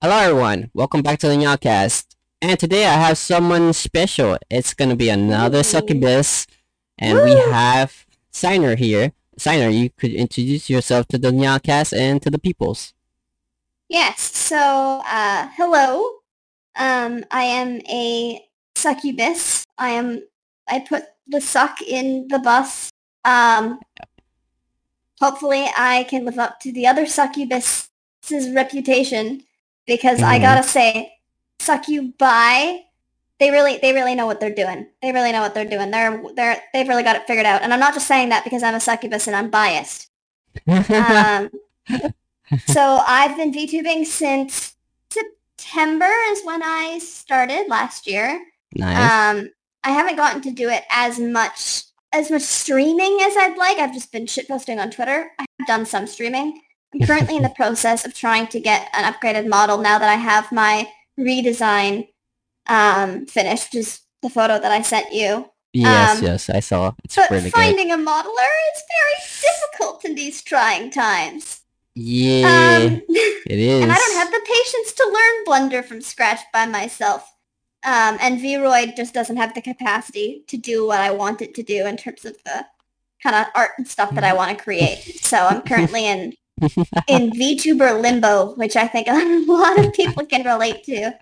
Hello everyone, welcome back to the NyaaCast. And today I have someone special. It's gonna be another succubus, and we have Syndar here. Syndar, you could introduce yourself to the NyaaCast and to the peoples. Yes, so, uh, hello. Um, I am a succubus. I am, I put the suck in the bus. Um, hopefully I can live up to the other succubus's reputation because I Mhm. gotta say, succubi, they really, they really know what they're doing. They really know what they're doing. They're, they're, they've really got it figured out. And I'm not just saying that because I'm a succubus and I'm biased. Um, so I've been VTubing since September is when I started last year. nice. Um, I haven't gotten to do it as much as much streaming as I'd like. I've just been shitposting on Twitter. I have done some streaming. I'm currently in the process of trying to get an upgraded model now that I have my redesign um, finished, which is the photo that I sent you. yes, um, yes, I saw. It's But really good. finding a modeler is very difficult in these trying times. Yeah, Um, it is. and I don't have the patience to learn Blender from scratch by myself. Um, and Vroid just doesn't have the capacity to do what I want it to do in terms of the kind of art and stuff that I want to create. So I'm currently in in VTuber limbo, which I think a lot of people can relate to.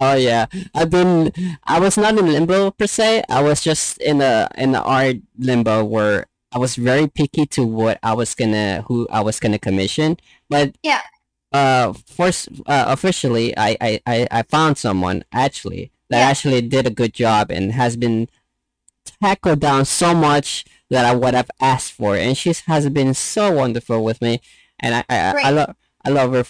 Oh yeah, I've been. I was not in limbo per se. I was just in a in the art limbo where I was very picky to what I was gonna who I was gonna commission. But Yeah. uh, first uh, officially, I, I I I found someone actually that Yeah. actually did a good job and has been tackled down so much that I would have asked for, and she has been so wonderful with me, and I I, I love I love her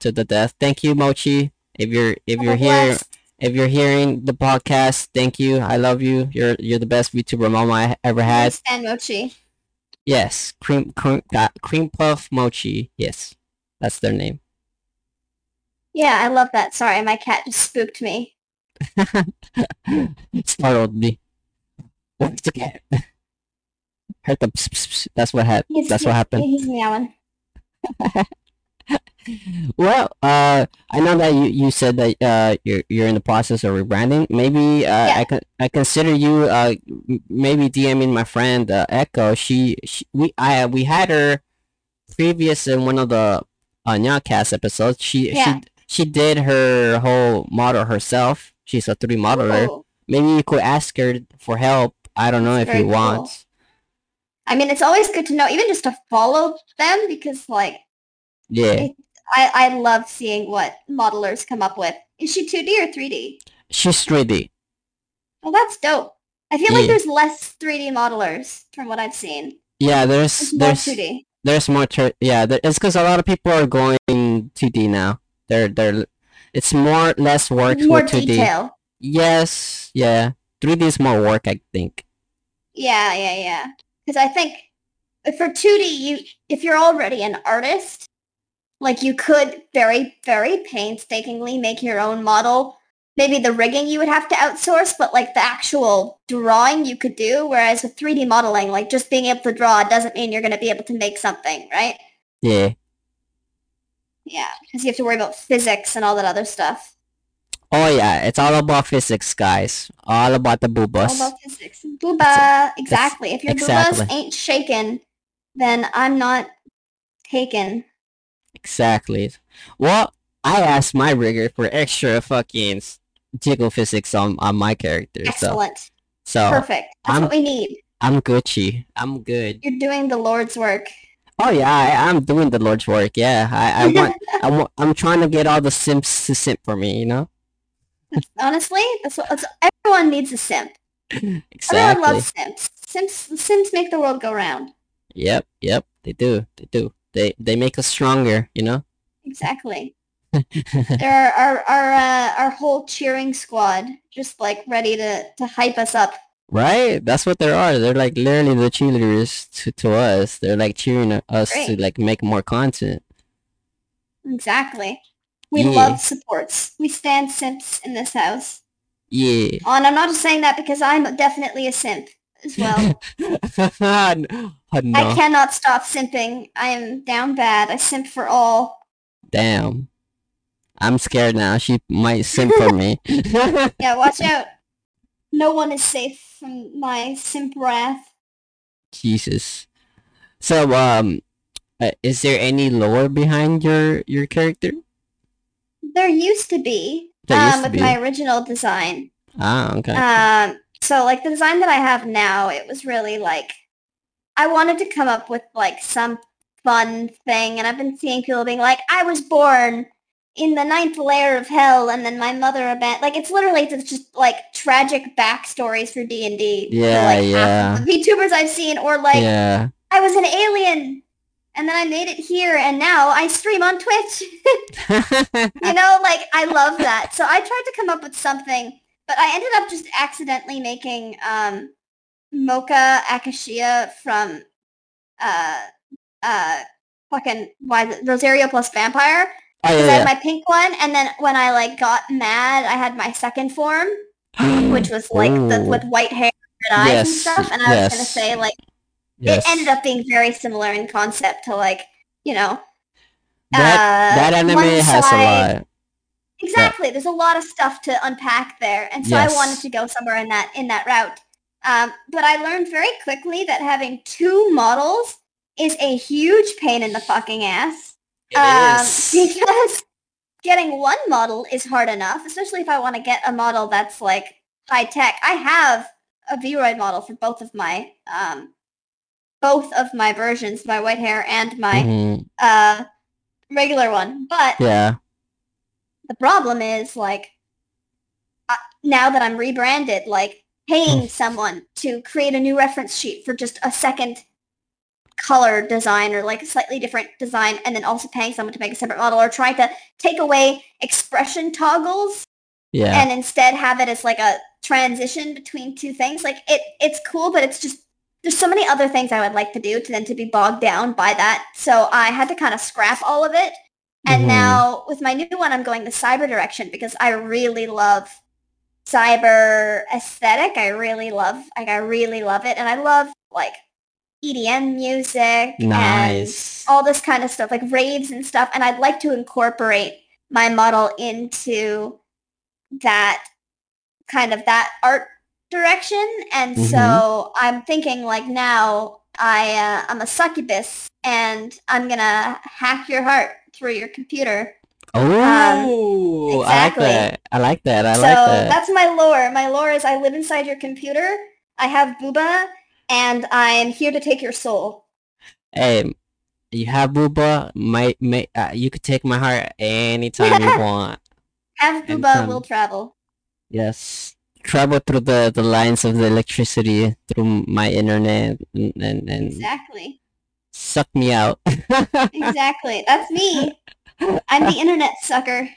to the death. Thank you, Mochi. If you're if you're Oh, here if you're hearing the podcast, thank you. I love you. You're you're the best VTuber mama I ever had. And Mochi. Yes, cream cream, uh, cream puff mochi. Yes, that's their name. Yeah, I love that. Sorry, my cat just spooked me. Startled me. Where's the cat? Heard the pss, pss, pss. That's what happened. That's what happened. He's meowing. Well, uh, I know that you, you said that uh you're you're in the process of rebranding. Maybe uh Yeah. I con- I consider you uh maybe DMing my friend uh, Echo. She, she we I we had her previous in one of the uh episodes. She Yeah. she she did her whole model herself. She's a 3D modeler. Ooh. Maybe you could ask her for help. I don't know That's if you cool. want. I mean, it's always good to know, even just to follow them, because like Yeah, I I love seeing what modelers come up with. Is she 2D or 3D? she's 3D. Oh, that's dope. I feel like there's less 3D modelers from what I've seen. Yeah, there's There's more there's 2D. There's more tur- yeah, there, it's because a lot of people are going 2D now. They're they're it's more less work More with 2D. More detail. Yes, yeah. 3D is more work, I think. Yeah, yeah, yeah. Because I think for 2D, you if you're already an artist, like you could very, very painstakingly make your own model. Maybe the rigging you would have to outsource, but like the actual drawing you could do. Whereas with 3D modeling, like just being able to draw doesn't mean you're going to be able to make something, right? Yeah. Yeah, because you have to worry about physics and all that other stuff. Oh yeah, it's all about physics, guys. All about the All boobas. about physics. Booba, exactly. If your exactly. boobas ain't shaken, then I'm not taken. Exactly. Well, I asked my rigger for extra fucking jiggle physics on on my character. Excellent. so Perfect. That's I'm- what we need. I'm Gucci. I'm good. You're doing the Lord's work. Oh yeah, I, I'm doing the Lord's work. Yeah, I, I want I want I'm trying to get all the simps to simp for me. You know. Honestly, that's what that's, everyone needs a simp. Everyone loves simps. Simps Sims make the world go round. Yep, yep, they do, they do. They they make us stronger, you know. Exactly. They're our our uh, our whole cheering squad, just like ready to to hype us up. right? That's what they are. They're like literally the cheerleaders to, to us. They're like cheering us to like make more content. Exactly. We Yeah. love supports. We stand simps in this house. Yeah. Oh, and I'm not just saying that because I'm definitely a simp as well. oh, I cannot stop simping. I am down bad. I simp for all. Damn. I'm scared now. She might simp for me. Yeah, watch out. No one is safe from my simp wrath. Jesus. So, um, uh, is there any lore behind your your character? There used to be, There um, used to with be. my original design. Ah, okay. Um, so like the design that I have now, it was really like I wanted to come up with like some fun thing, and I've been seeing people being like, "I was born in the ninth layer of hell, and then my mother abandoned." Like it's literally just, just like tragic backstories for D and D. Yeah, like, half yeah. of the VTubers I've seen, or like yeah. I was an alien. And then I made it here, and now I stream on Twitch. you know, like I love that. So I tried to come up with something, but I ended up just accidentally making um, Moka Akashiya from uh uh fucking why Rosario plus Vampire. oh Because I yeah. had my pink one, and then when I like got mad, I had my second form, which was like the with white hair and eyes and Yes, stuff. And I was gonna say like yes. it ended up being very similar in concept to like you know that uh, that anime has side- a lot. Exactly. There's a lot of stuff to unpack there, and so Yes. I wanted to go somewhere in that in that route. Um, but I learned very quickly that having two models is a huge pain in the fucking ass. um, because getting one model is hard enough, especially if I want to get a model that's like high tech. I have a Vroid model for both of my um, both of my versions, my white hair and my Mhm. uh, regular one. But Yeah. the problem is like uh, now that I'm rebranded, like paying someone to create a new reference sheet for just a second color design or like a slightly different design and then also paying someone to make a separate model or trying to take away expression toggles Yeah. and instead have it as like a transition between two things like it it's cool but it's just there's so many other things I would like to do to then to be bogged down by that. So I had to kind of scrap all of it. And Mhm. now with my new one I'm going the cyber direction because I really love cyber aesthetic. I really love like I really love it. And I love like EDM music and all this kind of stuff, like raves and stuff, and I'd like to incorporate my model into that kind of that art direction. And Mhm. so I'm thinking like now I uh, I'm a succubus and I'm gonna hack your heart through your computer. Oh, exactly. I like that. I like that. I so like that. that's my lore. My lore is I live inside your computer. I have booba, and I'm here to take your soul. Hey, you have Booba. My, my, uh, you could take my heart anytime you want. Have booba Anytime. will travel. Yes. Travel through the, the lines of the electricity through my internet and, and, and Exactly. suck me out. Exactly. That's me. I'm the internet sucker.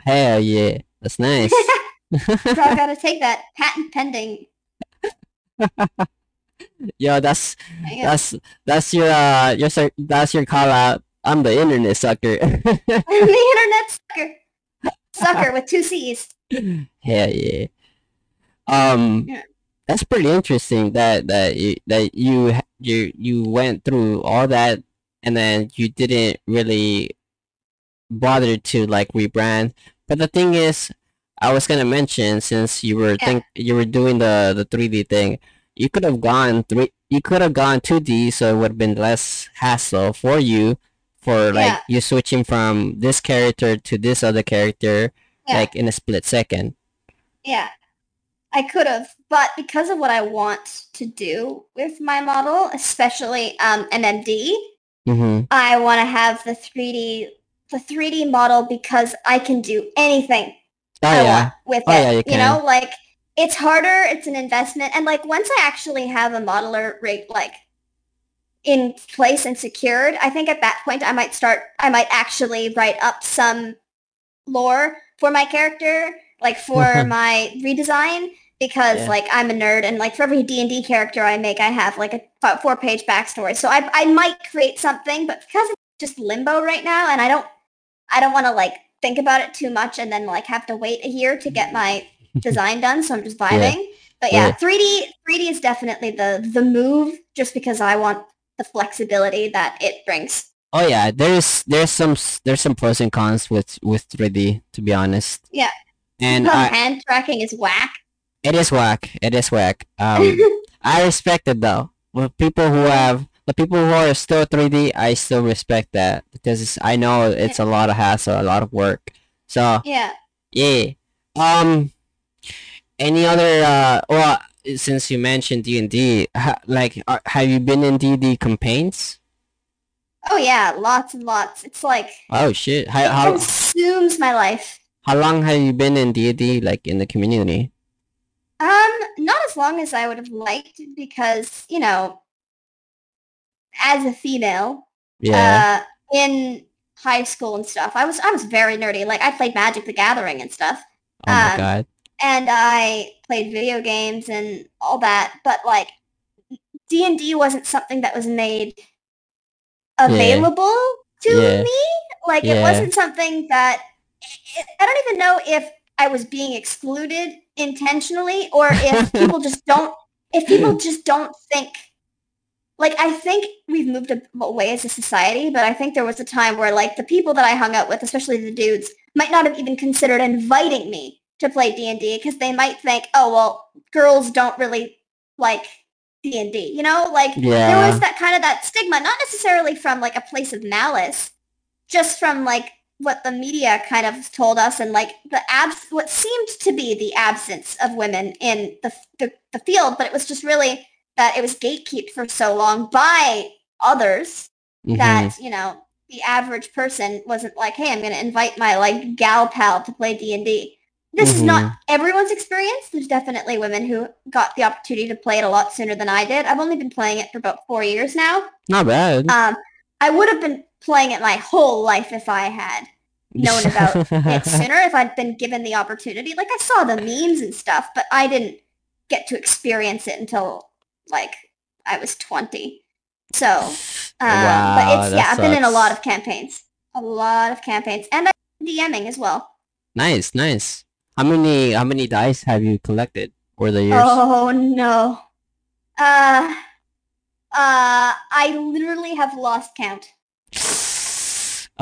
Hell yeah. That's nice. I gotta take that patent pending. Yo, that's that's that's your uh your that's your call out. I'm the internet sucker. I'm the internet sucker. Sucker with two C's. Hell yeah. Um, Yeah. that's pretty interesting that that you that you you you went through all that and then you didn't really bother to like rebrand. But the thing is, I was gonna mention since you were Yeah. think you were doing the the 3D thing, you could have gone three. You could have gone 2D, so it would have been less hassle for you for like Yeah. you switching from this character to this other character Yeah. like in a split second. Yeah. I could have, but because of what I want to do with my model, especially um, MMD, Mm-hmm. I want to have the 3D the 3D model because I can do anything Oh I yeah. want with Oh, it. yeah, you you know, like it's harder, it's an investment, and like once I actually have a modeler rate like in place and secured, I think at that point I might start I might actually write up some lore for my character, like for my redesign, because Yeah. like I'm a nerd and like for every D and D character I make, I have like a four page backstory. So I I might create something, but because it's just limbo right now, and I don't I don't want to like think about it too much and then like have to wait a year to get my design done. So I'm just vibing. But yeah, Yeah. 3D 3D is definitely the the move just because I want the flexibility that it brings. Oh yeah, there's there's some there's some pros and cons with with 3D to be honest. Yeah. And hand tracking is whack. It is whack. It is whack. Um, I respect it though. With people who have the people who are still 3D, I still respect that because I know it's a lot of hassle, a lot of work. So yeah. yeah. Um, any other uh well since you mentioned D and D, like uh, have you been in D D campaigns? Oh yeah, lots and lots. It's like Oh shit! How it how consumes my life. how long have you been in D and D like in the community? Um, not as long as I would have liked because, you know, as a female, Yeah. uh, in high school and stuff, I was I was very nerdy. Like I played Magic the Gathering and stuff. oh my um, god. and I played video games and all that, but like D&D wasn't something that was made available to Yeah. me. Like it wasn't something that I don't even know if I was being excluded intentionally or if people just don't if people just don't think like I think we've moved away as a society, but I think there was a time where like the people that I hung out with, especially the dudes, might not have even considered inviting me to play D&D because they might think, "Oh, well, girls don't really like D&D." You know, like there was that kind of that stigma, not necessarily from like a place of malice, just from like what the media kind of told us and like the abs what seemed to be the absence of women in the, the, the field, but it was just really that it was gatekept for so long by others Mhm. that, you know, the average person wasn't like, hey, I'm going to invite my like gal pal to play D&D. This is Mm-hmm. not everyone's experience. There's definitely women who got the opportunity to play it a lot sooner than I did. I've only been playing it for about four years now. Not bad. Um, I would have been playing it my whole life if I had known about it sooner, if I'd been given the opportunity. Like I saw the memes and stuff, but I didn't get to experience it until like I was 20. So, um, but it's yeah, I've been in a lot of campaigns, a lot of campaigns, and I'm DMing as well. Nice, nice. How many how many dice have you collected over the years? Oh no, uh, uh, I literally have lost count.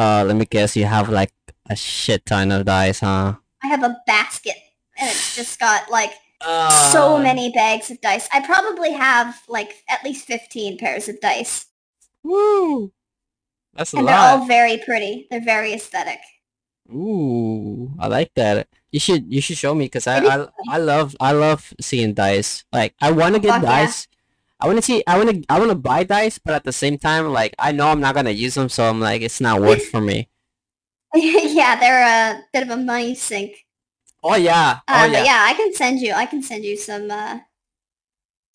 Uh, let me guess. You have like a shit ton of dice, huh? I have a basket, and it's just got like Uh, so many bags of dice. I probably have like at least 15 pairs of dice. Woo! That's a And they're all very pretty. They're very aesthetic. Ooh, I like that. You should you should show me because I, I I love I love seeing dice. Like I want to get Fuck yeah. I want to see. I want to. I want to buy dice, but at the same time, like I know I'm not gonna use them, so I'm like, it's not worth for me. yeah, they're a bit of a money sink. Oh yeah. Oh Uh, yeah. Yeah, I can send you. I can send you some. Uh,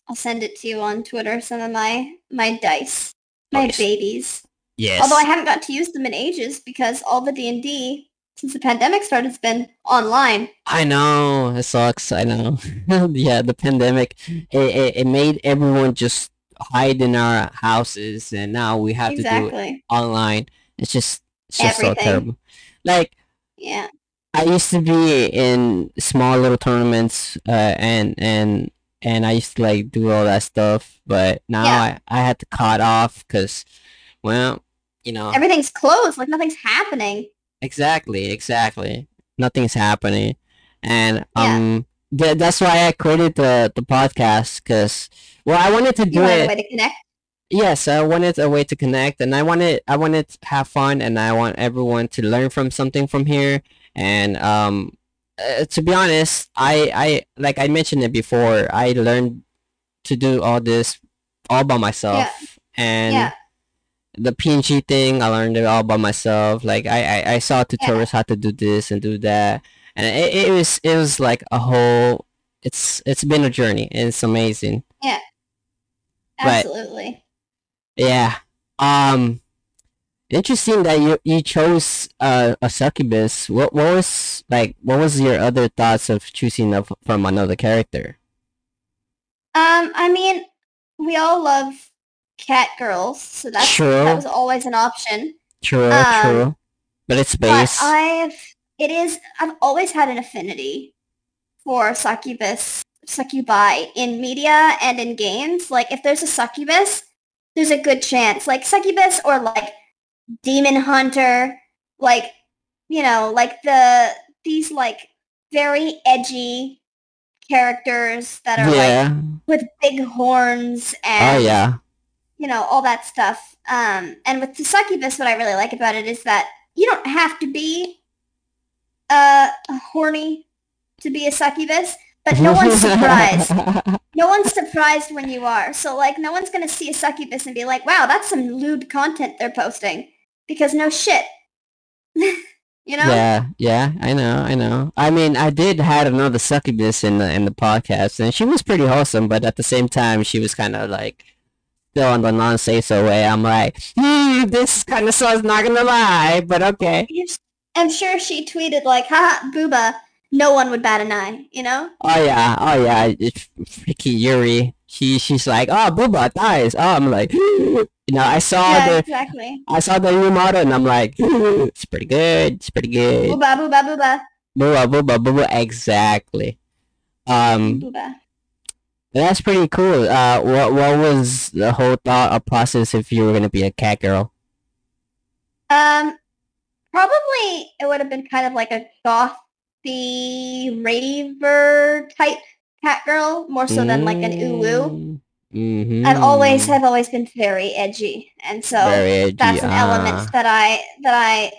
I'll send it to you on Twitter. Some of my my dice, my Nice. babies. Yes. Although I haven't got to use them in ages because all the D and D since the pandemic started it's been online. I know it sucks. I know. yeah, the pandemic it, it, it made everyone just hide in our houses, and now we have to do it online. It's just it's just so terrible. Like Yeah. I used to be in small little tournaments, uh, and and and I used to like do all that stuff, but now Yeah. I I had to cut off because, well, you know, Everything's closed. Like nothing's happening. Exactly, exactly, nothing's happening, and Yeah. um, th- that's why I created the the podcast because, well, I wanted to You do wanted it. a way to connect. Yes, I wanted a way to connect, and I wanted I wanted to have fun, and I want everyone to learn from something from here. And um, uh, to be honest, I I like I mentioned it before. I learned to do all this all by myself, and Yeah. The PNG thing I learned it all by myself. Like I I, I saw tutorials how to do this and do that, and it, it was it was like a whole. It's it's been a journey, and it's amazing. Yeah, Absolutely. Yeah. Um interesting that you you chose uh, a succubus. What what was like what was your other thoughts of choosing of, from another character? Um, I mean, we all love cat girls, so that's True. that was always an option. True, Um, true. But it's But. I've it is I've always had an affinity for succubus succubi in media and in games. Like if there's a succubus, there's a good chance. Like succubus or like Demon Hunter, like you know, like the these like very edgy characters that are like with big horns and Oh yeah. You know all that stuff. Um, and with the succubus, what I really like about it is that you don't have to be uh horny to be a succubus, but no one's surprised. No one's surprised when you are. So like no one's gonna see a succubus and be like, wow, that's some lewd content they're posting. Because no shit. you know? Yeah, yeah, I know, I know. I mean, I did had another succubus in the in the podcast, and she was pretty wholesome, but at the same time, she was kind of like still on the non say so way. I'm like, hmm, this kind of sucks. Not gonna lie, but okay. I'm sure she tweeted like, haha, booba, no one would bat an eye, you know? Oh yeah, oh yeah. It's freaky Yuri. She she's like, oh, Booba dies. Oh, I'm like, you know, I saw yeah, the exactly. I saw the new model, and I'm like, it's pretty good. It's pretty good. Booba, booba, booba, Booba, booba, booba. Exactly. Um, booba. That's pretty cool. Uh, what what was the whole thought or process if you were gonna be a cat girl? Um, probably it would have been kind of like a gothy raver type cat girl, more so than like an uwu. Mm-hmm. I've always have always been very edgy, and so very edgy. that's an ah. element that I that I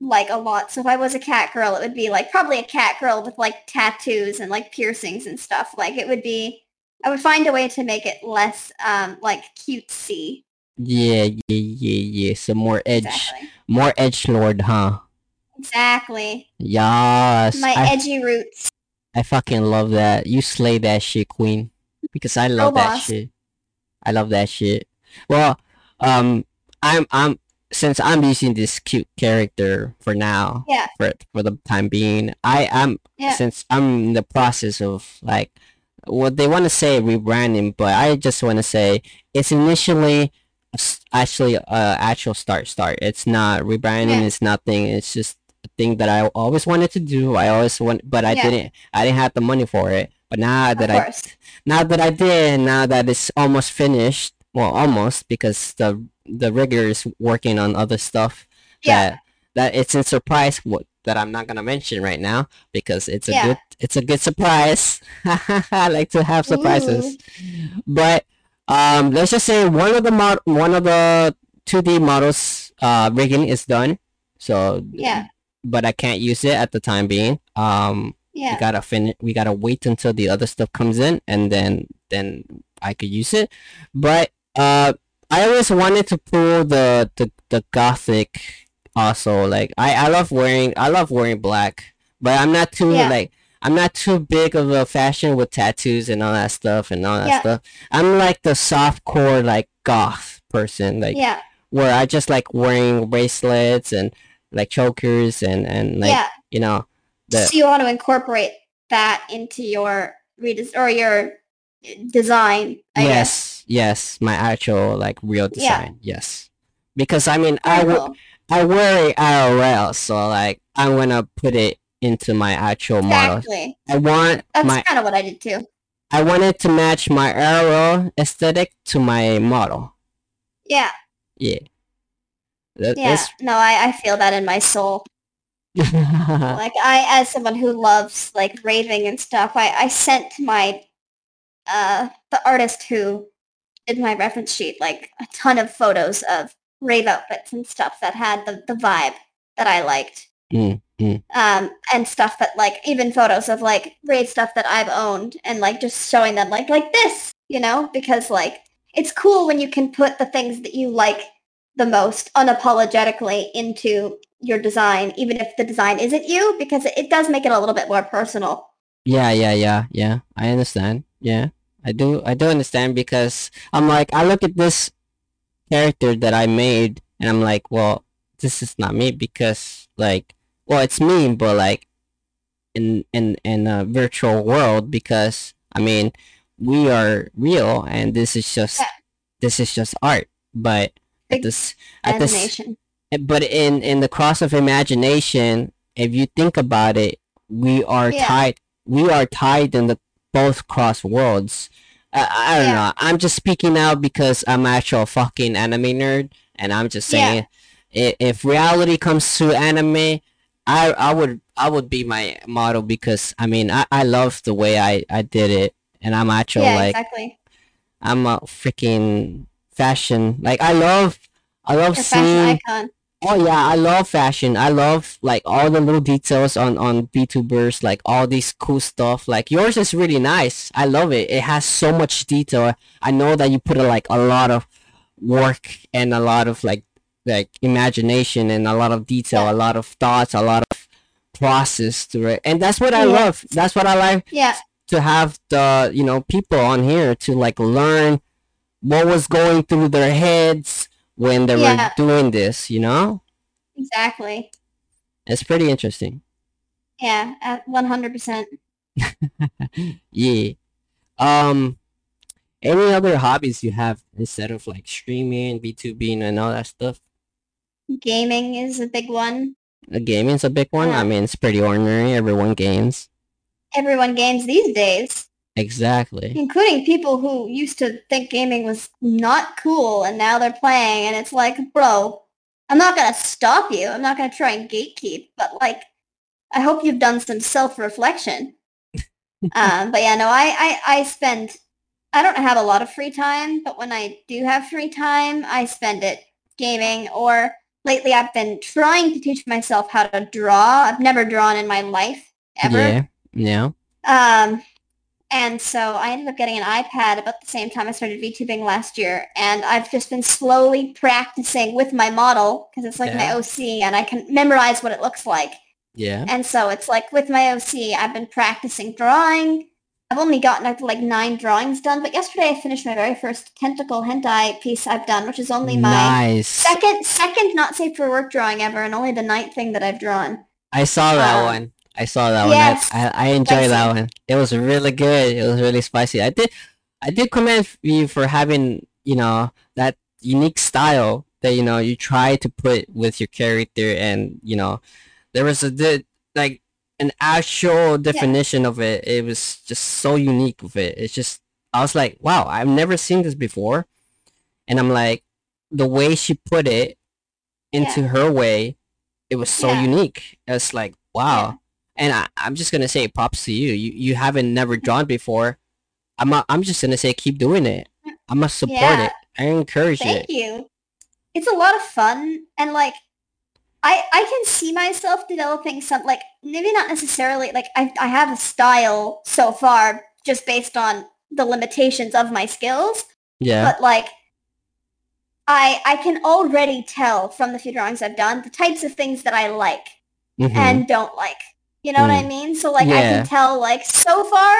like a lot. So if I was a cat girl, it would be like probably a cat girl with like tattoos and like piercings and stuff. Like it would be. I would find a way to make it less um like cutesy. Yeah, yeah, yeah, yeah. Some more edge, Exactly. more edge lord, huh? Exactly. Yes. My I, edgy roots. I fucking love that. You slay that shit, queen. Because I love that boss. shit. I love that shit. Well, um, I'm I'm since I'm using this cute character for now. Yeah. For for the time being, I am Yeah. since I'm in the process of like what they want to say rebranding, but I just want to say it's initially actually uh actual start start. It's not rebranding. Yeah. It's nothing. It's just a thing that I always wanted to do. I always want, but I Yeah. didn't. I didn't have the money for it. But now that I now that I did, now that it's almost finished, well, almost because the the rigger is working on other stuff Yeah. that that it's in surprise what that I'm not gonna mention right now because it's a Yeah. good it's a good surprise. I like to have surprises, but um, let's just say one of the mod one of the 2D models uh rigging is done, so Yeah. but I can't use it at the time being. Um, yeah, we gotta fin- we gotta wait until the other stuff comes in and then then I could use it. But uh I always wanted to pull the the, the gothic also like I, I love wearing I love wearing black. But I'm not too Yeah. like I'm not too big of a fashion with tattoos and all that stuff and all that Yeah. stuff. I'm like the soft core like goth person like yeah. where I just like wearing bracelets and like chokers and and like yeah. you know the so you want to incorporate that into your redes- or your design, I guess. yes yes my actual like real Yeah. design yes because I mean I Very w- cool. I wear it IRL so like I'm gonna put it into my actual model Exactly. I want That's my kind of what I did too. I wanted to match my IRL aesthetic to my model Yeah. yeah that, Yeah. No, I, I feel that in my soul. Like I, as someone who loves like raving and stuff, I, I sent my, uh, the artist who did my reference sheet, like a ton of photos of rave outfits and stuff that had the, the vibe that I liked. Mm, mm. Um, and stuff that like, even photos of like rave stuff that I've owned and like just showing them like, like this, you know, because like it's cool when you can put the things that you like the most unapologetically into your design, even if the design isn't you, because it does make it a little bit more personal. Yeah, yeah, yeah, yeah. I understand. Yeah, I do. I do understand because I'm like, I look at this character that I made, and I'm like, well, this is not me because, like, well, it's me, but like, in in in a virtual world because I mean, we are real, and this is just Yeah. this is just art. But at this at this. Eh, but in in the cross of imagination if you think about it we are Yeah. tied we are tied in the both cross worlds I, I don't Yeah. know i'm just speaking out because i'm actual fucking anime nerd and i'm just saying i- if reality comes to anime, I I would I would be my model because I mean I, I love the way I, I did it and I'm actually yeah, like exactly. I'm a freaking fashion like I love I love fashion seeing icon. Oh yeah I love fashion. I love like all the little details on on VTubers like all these cool stuff. Like yours is really nice. I love it. It has so much detail. I know that you put like a lot of work and a lot of like like imagination and a lot of detail, a lot of thoughts, a lot of process to it. And that's what I Yeah. love. That's what I like Yeah, to have the you know people on here to like learn what was going through their heads when they were doing this. You know, exactly. it's pretty interesting. Yeah, at 100%. Yeah. Um. Any other hobbies you have instead of like streaming, VTubing, and all that stuff? Gaming is a big one. Uh, gaming's a big one. I mean, it's pretty ordinary. Everyone games. Everyone games these days, Exactly. including people who used to think gaming was not cool and now they're playing and it's like, bro, I'm not going to stop you. I'm not going to try and gatekeep, but like, I hope you've done some self-reflection. um, but yeah, no, I, I, I spend, I don't have a lot of free time, but when I do have free time, I spend it gaming or lately I've been trying to teach myself how to draw. I've never drawn in my life ever. Yeah. Yeah. Um, and so I ended up getting an iPad about the same time I started VTubing last year, and I've just been slowly practicing with my model because it's like my OC, and I can memorize what it looks like. Yeah. And so it's like with my OC, I've been practicing drawing. I've only gotten up to like nine drawings done, but yesterday I finished my very first tentacle hentai piece I've done, which is only my Nice. second second not safe for work drawing ever, and only the ninth thing that I've drawn. I saw that Um, one. I saw that yes, one. I, I, I enjoyed that one. It was really good. It was really spicy. I did I did commend you for having, you know, that unique style that, you know, you try to put with your character and, you know, there was a di- like an actual definition of it. It was just so unique of it. It's just I was like, wow, I've never seen this before. And I'm like, the way she put it into her way, it was so Yeah. unique. It's like, wow. And I, I'm just gonna say props to you. You you haven't never drawn before. I'm a, I'm just gonna say keep doing it. I'm gonna support Yeah. it. I encourage Thank it. Thank you. It's a lot of fun and like I I can see myself developing some like maybe not necessarily like I I have a style so far just based on the limitations of my skills, Yeah. but like I I can already tell from the few drawings I've done the types of things that I like Mhm. and don't like. You know what I Mm. mean? So like I can tell like so far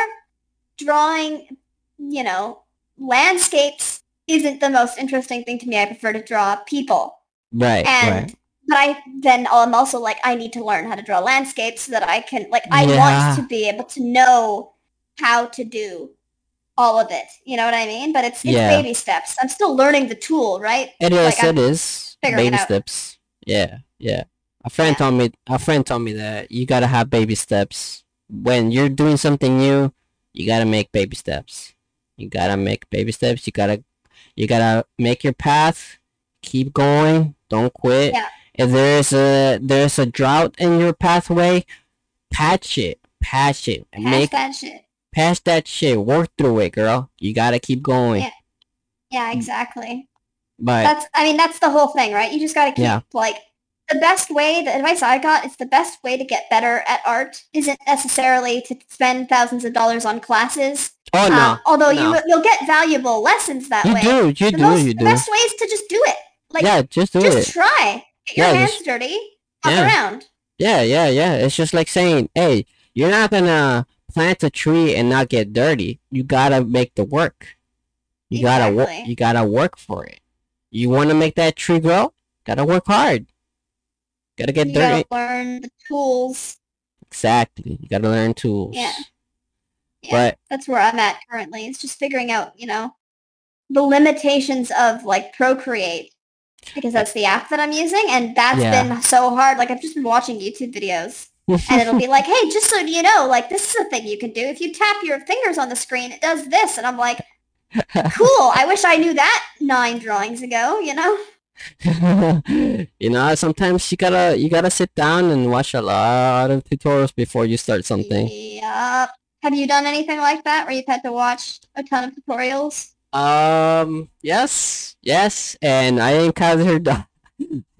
drawing, you know, landscapes isn't the most interesting thing to me. I prefer to draw people. right. And right. but I then I'm also like I need to learn how to draw landscapes so that I can like I Yeah. want to be able to know how to do all of it. You know what I mean? But it's it's Yeah. baby steps. I'm still learning the tool, right? It is. like, it is. figuring it Baby steps. Yeah. Yeah. A friend told me. A friend told me that you gotta have baby steps when you're doing something new. You gotta make baby steps. You gotta make baby steps. You gotta. You gotta make your path. Keep going. Don't quit. Yeah. If there's a there's a drought in your pathway, patch it. Patch it. Patch make that shit. patch that shit. Work through it, girl. You gotta keep going. Yeah. Yeah, exactly. But That's I mean that's the whole thing, right? You just got to keep Yeah. like the best way, the advice I got is the best way to get better at art isn't necessarily to spend thousands of dollars on classes. oh no. Um, although no. you you'll get valuable lessons that You way. do. You the do. most, You the do. best way is to just do it. Like yeah. Just do just it. Just try. Get your Yeah, hands just- dirty. Hop Yeah. around. Yeah, yeah, yeah. It's just like saying, hey, you're not gonna plant a tree and not get dirty. You gotta make the work. You gotta work. You gotta work for it. You want to make that tree grow? Gotta work hard. Gotta get You dirty. gotta learn the tools. Exactly. You gotta learn tools. Yeah. Yeah. But That's where I'm at currently. It's just figuring out, you know, the limitations of like Procreate because that's the app that I'm using and that's Yeah. been so hard. Like I've just been watching YouTube videos and it'll be like, hey, just so you know, like this is a thing you can do. If you tap your fingers on the screen, it does this. And I'm like, cool. I wish I knew that nine drawings ago, you know? you know, sometimes you gotta you gotta sit down and watch a lot of tutorials before you start something. Yep. Have you done anything like that where you've had to watch a ton of tutorials? Um, yes, yes, and I encountered I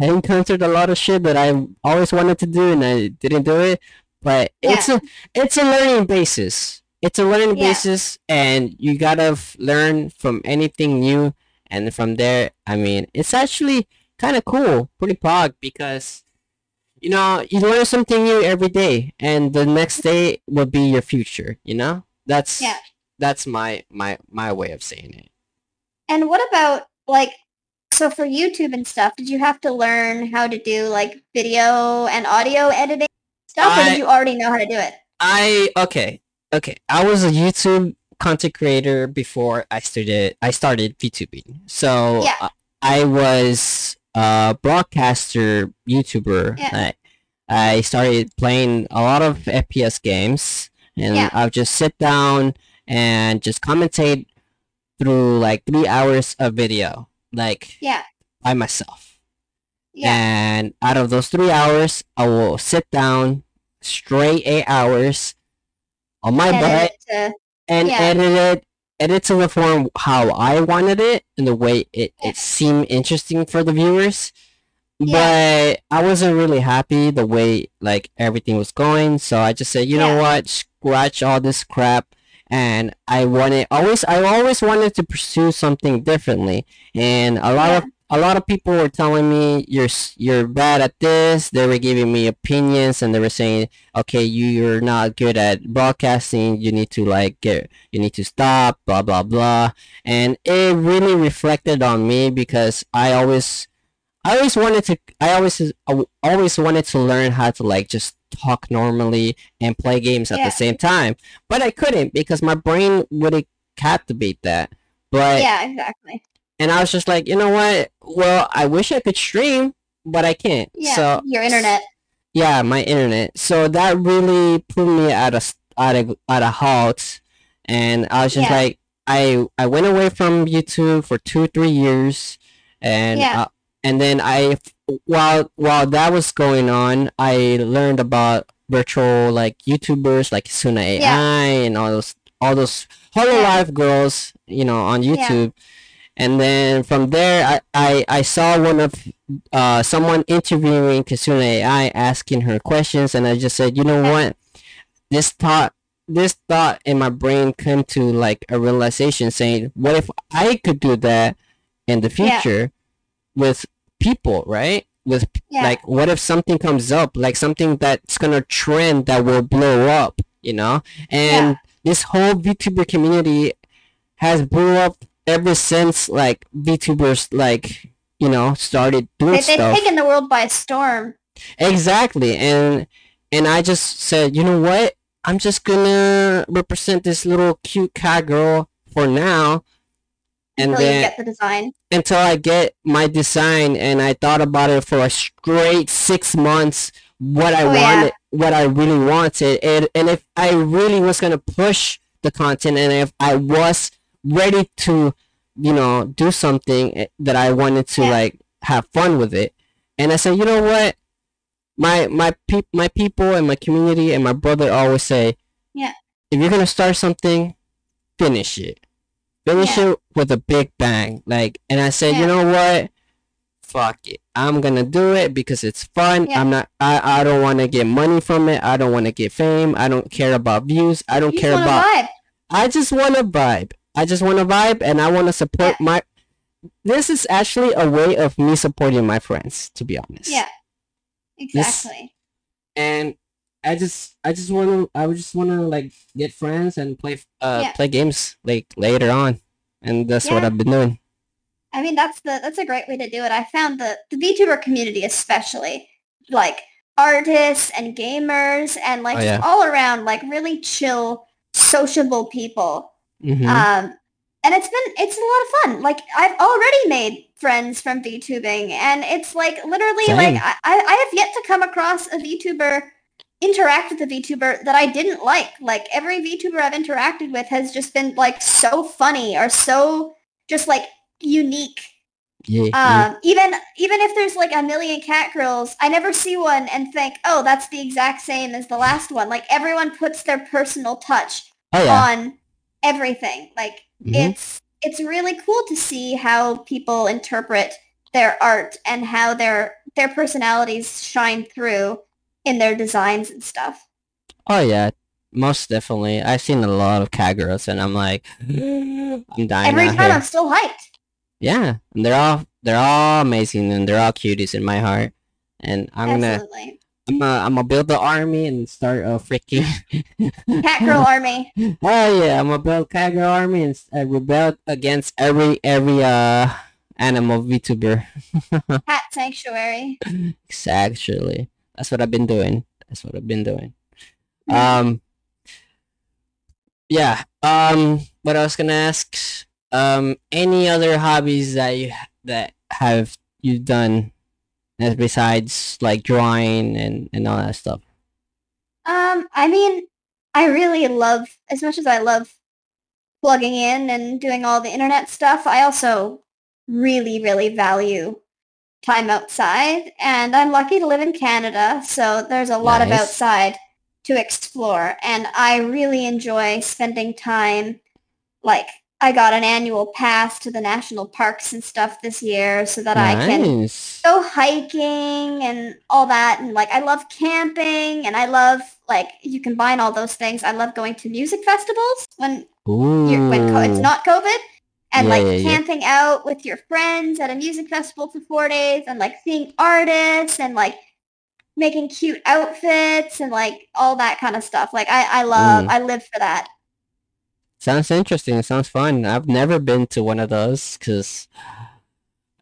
encountered a lot of shit that I always wanted to do and I didn't do it. But it's a it's a learning basis. It's a learning Yeah. basis, and you gotta learn from anything new. And from there, I mean, it's actually kind of cool, pretty pog, because you know you learn something new every day, and the next day will be your future. You know, that's Yeah. that's my my my way of saying it. And what about like so for YouTube and stuff, did you have to learn how to do like video and audio editing stuff or did you already know how to do it? I okay, okay. I was a YouTube content creator before I started. I started VTubing. So Yeah. uh, I was a broadcaster YouTuber. Yeah. I, I started playing a lot of FPS games, and Yeah. I'll just sit down and just commentate through like three hours of video, like Yeah. by myself. Yeah. And out of those three hours, I will sit down straight eight hours on my Edit butt to- and yeah. edit it, edit to the form how I wanted it and the way it, Yeah. it seemed interesting for the viewers. Yeah. But I wasn't really happy the way like everything was going, so I just said, you know what, scratch all this crap. And I wanted always I always wanted to pursue something differently. And a lot Yeah. of a lot of people were telling me you're you're bad at this. They were giving me opinions and they were saying, okay, you you're not good at broadcasting. You need to like get you need to stop. Blah blah blah. And it really reflected on me because I always I always wanted to. I always I always wanted to learn how to like just talk normally and play games at Yeah. the same time, but I couldn't because my brain wouldn't captivate that. But yeah, exactly. And I was just like, you know what? Well, I wish I could stream, but I can't. Yeah. So your internet. yeah, my internet. So that really put me at a at a at a halt, and I was just Yeah. like, I I went away from YouTube for two three years, and Yeah. uh, and then I while while that was going on, I learned about virtual like YouTubers like Kizuna AI Yeah. and all those all those Hollow Yeah. Life girls, you know, on Yeah. And then from there, I, I, I saw one of uh, someone interviewing Kizuna AI, asking her questions, and I just said, you know what, this thought, this thought in my brain came to like a realization, saying, what if I could do that in the Yeah. future with people, right? With Yeah. like, what if something comes up, like something that's gonna trend that will blow up, you know? And this whole VTuber community has blew up ever since like VTubers like you know started doing They, they've stuff. taken the world by storm. Exactly, and and I just said, you know what? I'm just gonna represent this little cute cat girl for now, and until you then get the design. until I get my design. And I thought about it for a straight six months. What I Oh, yeah. wanted, what I really wanted, and and if I really was gonna push the content, and if I was ready to, you know, do something eh, that I wanted to Yeah. like have fun with it, and I said, you know what, my my peop my people and my community and my brother always say, Yeah. if you're gonna start something, finish it, finish Yeah. it with a big bang, like. And I said, Yeah. you know what, fuck it, I'm gonna do it because it's fun. Yeah. I'm not. I I don't want to get money from it. I don't want to get fame. I don't care about views. I don't You care about. vibe. I just want to vibe. I just want to vibe, and I want to support my. This is actually a way of me supporting my friends, to be honest. Yeah. Exactly. And I just, I just want to, I just want to like get friends and play, uh, Yeah. play games like later on, and that's what I've been doing. I mean, that's the that's a great way to do it. I found the the VTuber community, especially like artists and gamers, and like Oh, yeah. all around like really chill, sociable people. Hmm Um, and it's been it's a lot of fun. Like I've already made friends from VTubing, and it's like literally like I I have yet to come across a VTuber interact with a VTuber that I didn't like. Like every VTuber I've interacted with has just been like so funny or so just like unique Yeah. yeah. Um, even even if there's like a million cat girls, I never see one and think, oh, that's the exact same as the last one. Like everyone puts their personal touch Oh yeah. on everything. Like Mhm. it's it's really cool to see how people interpret their art and how their their personalities shine through in their designs and stuff. Oh yeah. Most definitely. I've seen a lot of cat girls, and I'm like, I'm dying Every time here. I'm still hyped. Yeah, and they're all they're all amazing, and they're all cuties in my heart. And I'm gonna Absolutely. I'm gonna I'm gonna build the army and start a freaking Cat girl army. Oh yeah, I'm gonna build cat girl army and uh, rebel against every every uh animal VTuber. Cat sanctuary. Exactly. that's what I've been doing. That's what I've been doing. Um, yeah. Um, what I was gonna ask. Um, any other hobbies that you that have you done, as besides like drawing and and all that stuff? Um, I mean, I really love, as much as I love plugging in and doing all the internet stuff, I also really, really value time outside. And I'm lucky to live in Canada, so there's a lot of outside to explore. And I really enjoy spending time, like, I got an annual pass to the national parks and stuff this year so that I can go hiking and all that and like I love camping and I love like you combine all those things. I love going to music festivals when you're when co- it's not COVID and Yeah, like yeah, yeah. camping out with your friends at a music festival for four days and like seeing artists and like making cute outfits and like all that kind of stuff. Like I, I love Mm. I live for that. Sounds interesting. It sounds fun. I've never been to one of those because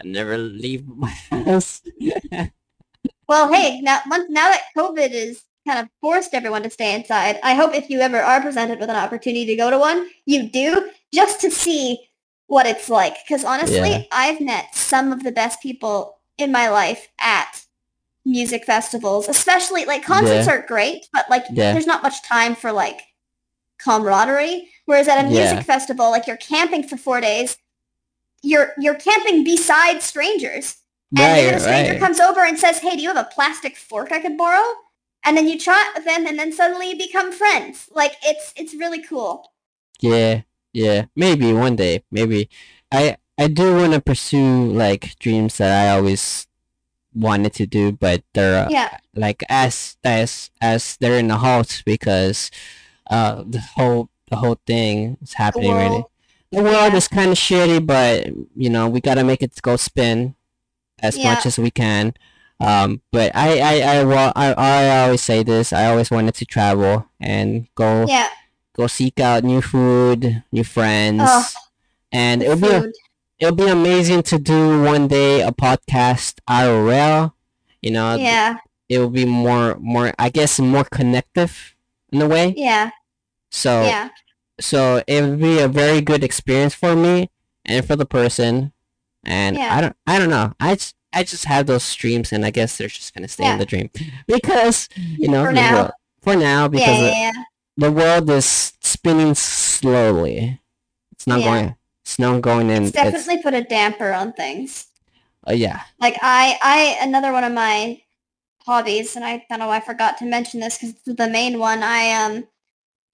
I never leave my house. Well, hey, now once now that COVID is kind of forced everyone to stay inside, I hope if you ever are presented with an opportunity to go to one, you do just to see what it's like. Because honestly, Yeah. I've met some of the best people in my life at music festivals, especially like concerts Yeah. are great, but like Yeah. there's not much time for like camaraderie. Whereas at a music Yeah. festival, like you're camping for four days, you're you're camping beside strangers. And then a stranger right. comes over and says, "Hey, do you have a plastic fork I could borrow?" And then you chat with them, and then suddenly you become friends. Like it's it's really cool. Yeah, yeah. Maybe one day. Maybe. I I do want to pursue like dreams that I always wanted to do, but they're Yeah, like as as as they're in a halt because uh the whole the whole thing is the happening really. world. The world Yeah. is kind of shitty, but you know we gotta make it go spin as Yeah. much as we can. Um, but I I I, I I always say this. I always wanted to travel and go Yeah. go seek out new food, new friends, Oh, and it'll be it'll be amazing to do one day a podcast IRL. You know, Yeah, it will be more more I guess more connective in a way. yeah, So yeah, so it would be a very good experience for me and for the person. And Yeah. I don't I don't know. I just I just have those dreams and I guess they're just gonna stay in the dream. Because you know For now. world- for now because yeah, the- yeah. the world is spinning slowly. It's not Yeah. going. It's not going in. It's definitely put a damper on things. uh, yeah. Like I, I another one of my hobbies, and I don't know I forgot to mention this because it's the main one. I um,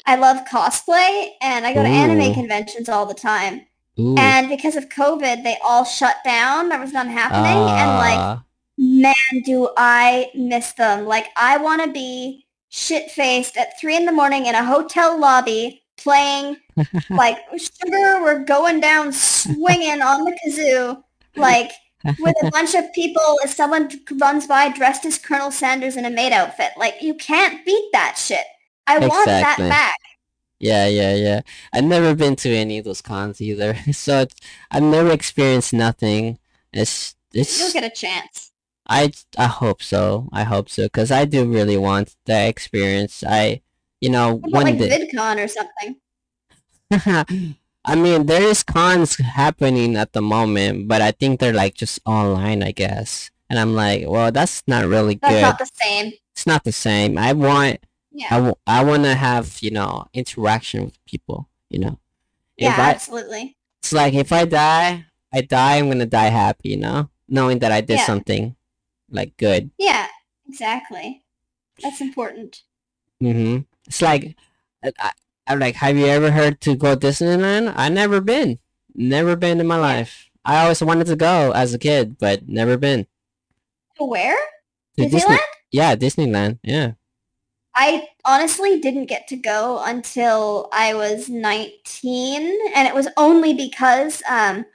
I love cosplay, and I go to anime conventions all the time. Ooh. And because of COVID, they all shut down. There was none happening, and like Ah, man, do I miss them. Like, I want to be shit-faced at 3 in the morning in a hotel lobby playing, like, Sugar, we're going down swinging on the kazoo, like, with a bunch of people as someone runs by dressed as Colonel Sanders in a maid outfit. Like, you can't beat that shit. I want that Exactly. back. yeah, yeah, yeah. I've never been to any of those cons either, so I've never experienced nothing. It's it's. You'll get a chance. I I hope so. I hope so because I do really want that experience. I, you know, What about, one like, day. VidCon or something? I mean, there is cons happening at the moment, but I think they're like just online, I guess. And I'm like, well, that's not really That's good. not the same. It's not the same. I want, Yeah. I, w- I want to have, you know, interaction with people. You know, Yeah, I, absolutely. it's like if I die, I die, I'm gonna die happy, you know, knowing that I did Yeah. something like good. Yeah, exactly. That's important. Mm-hmm. It's like, I, I, I'm like, have you ever heard to go Disneyland? I never been, never been in my life. I always wanted to go as a kid, but never been. To where? To Disneyland? Disney- yeah, Disneyland. Yeah. I honestly didn't get to go until I was 19, and it was only because um,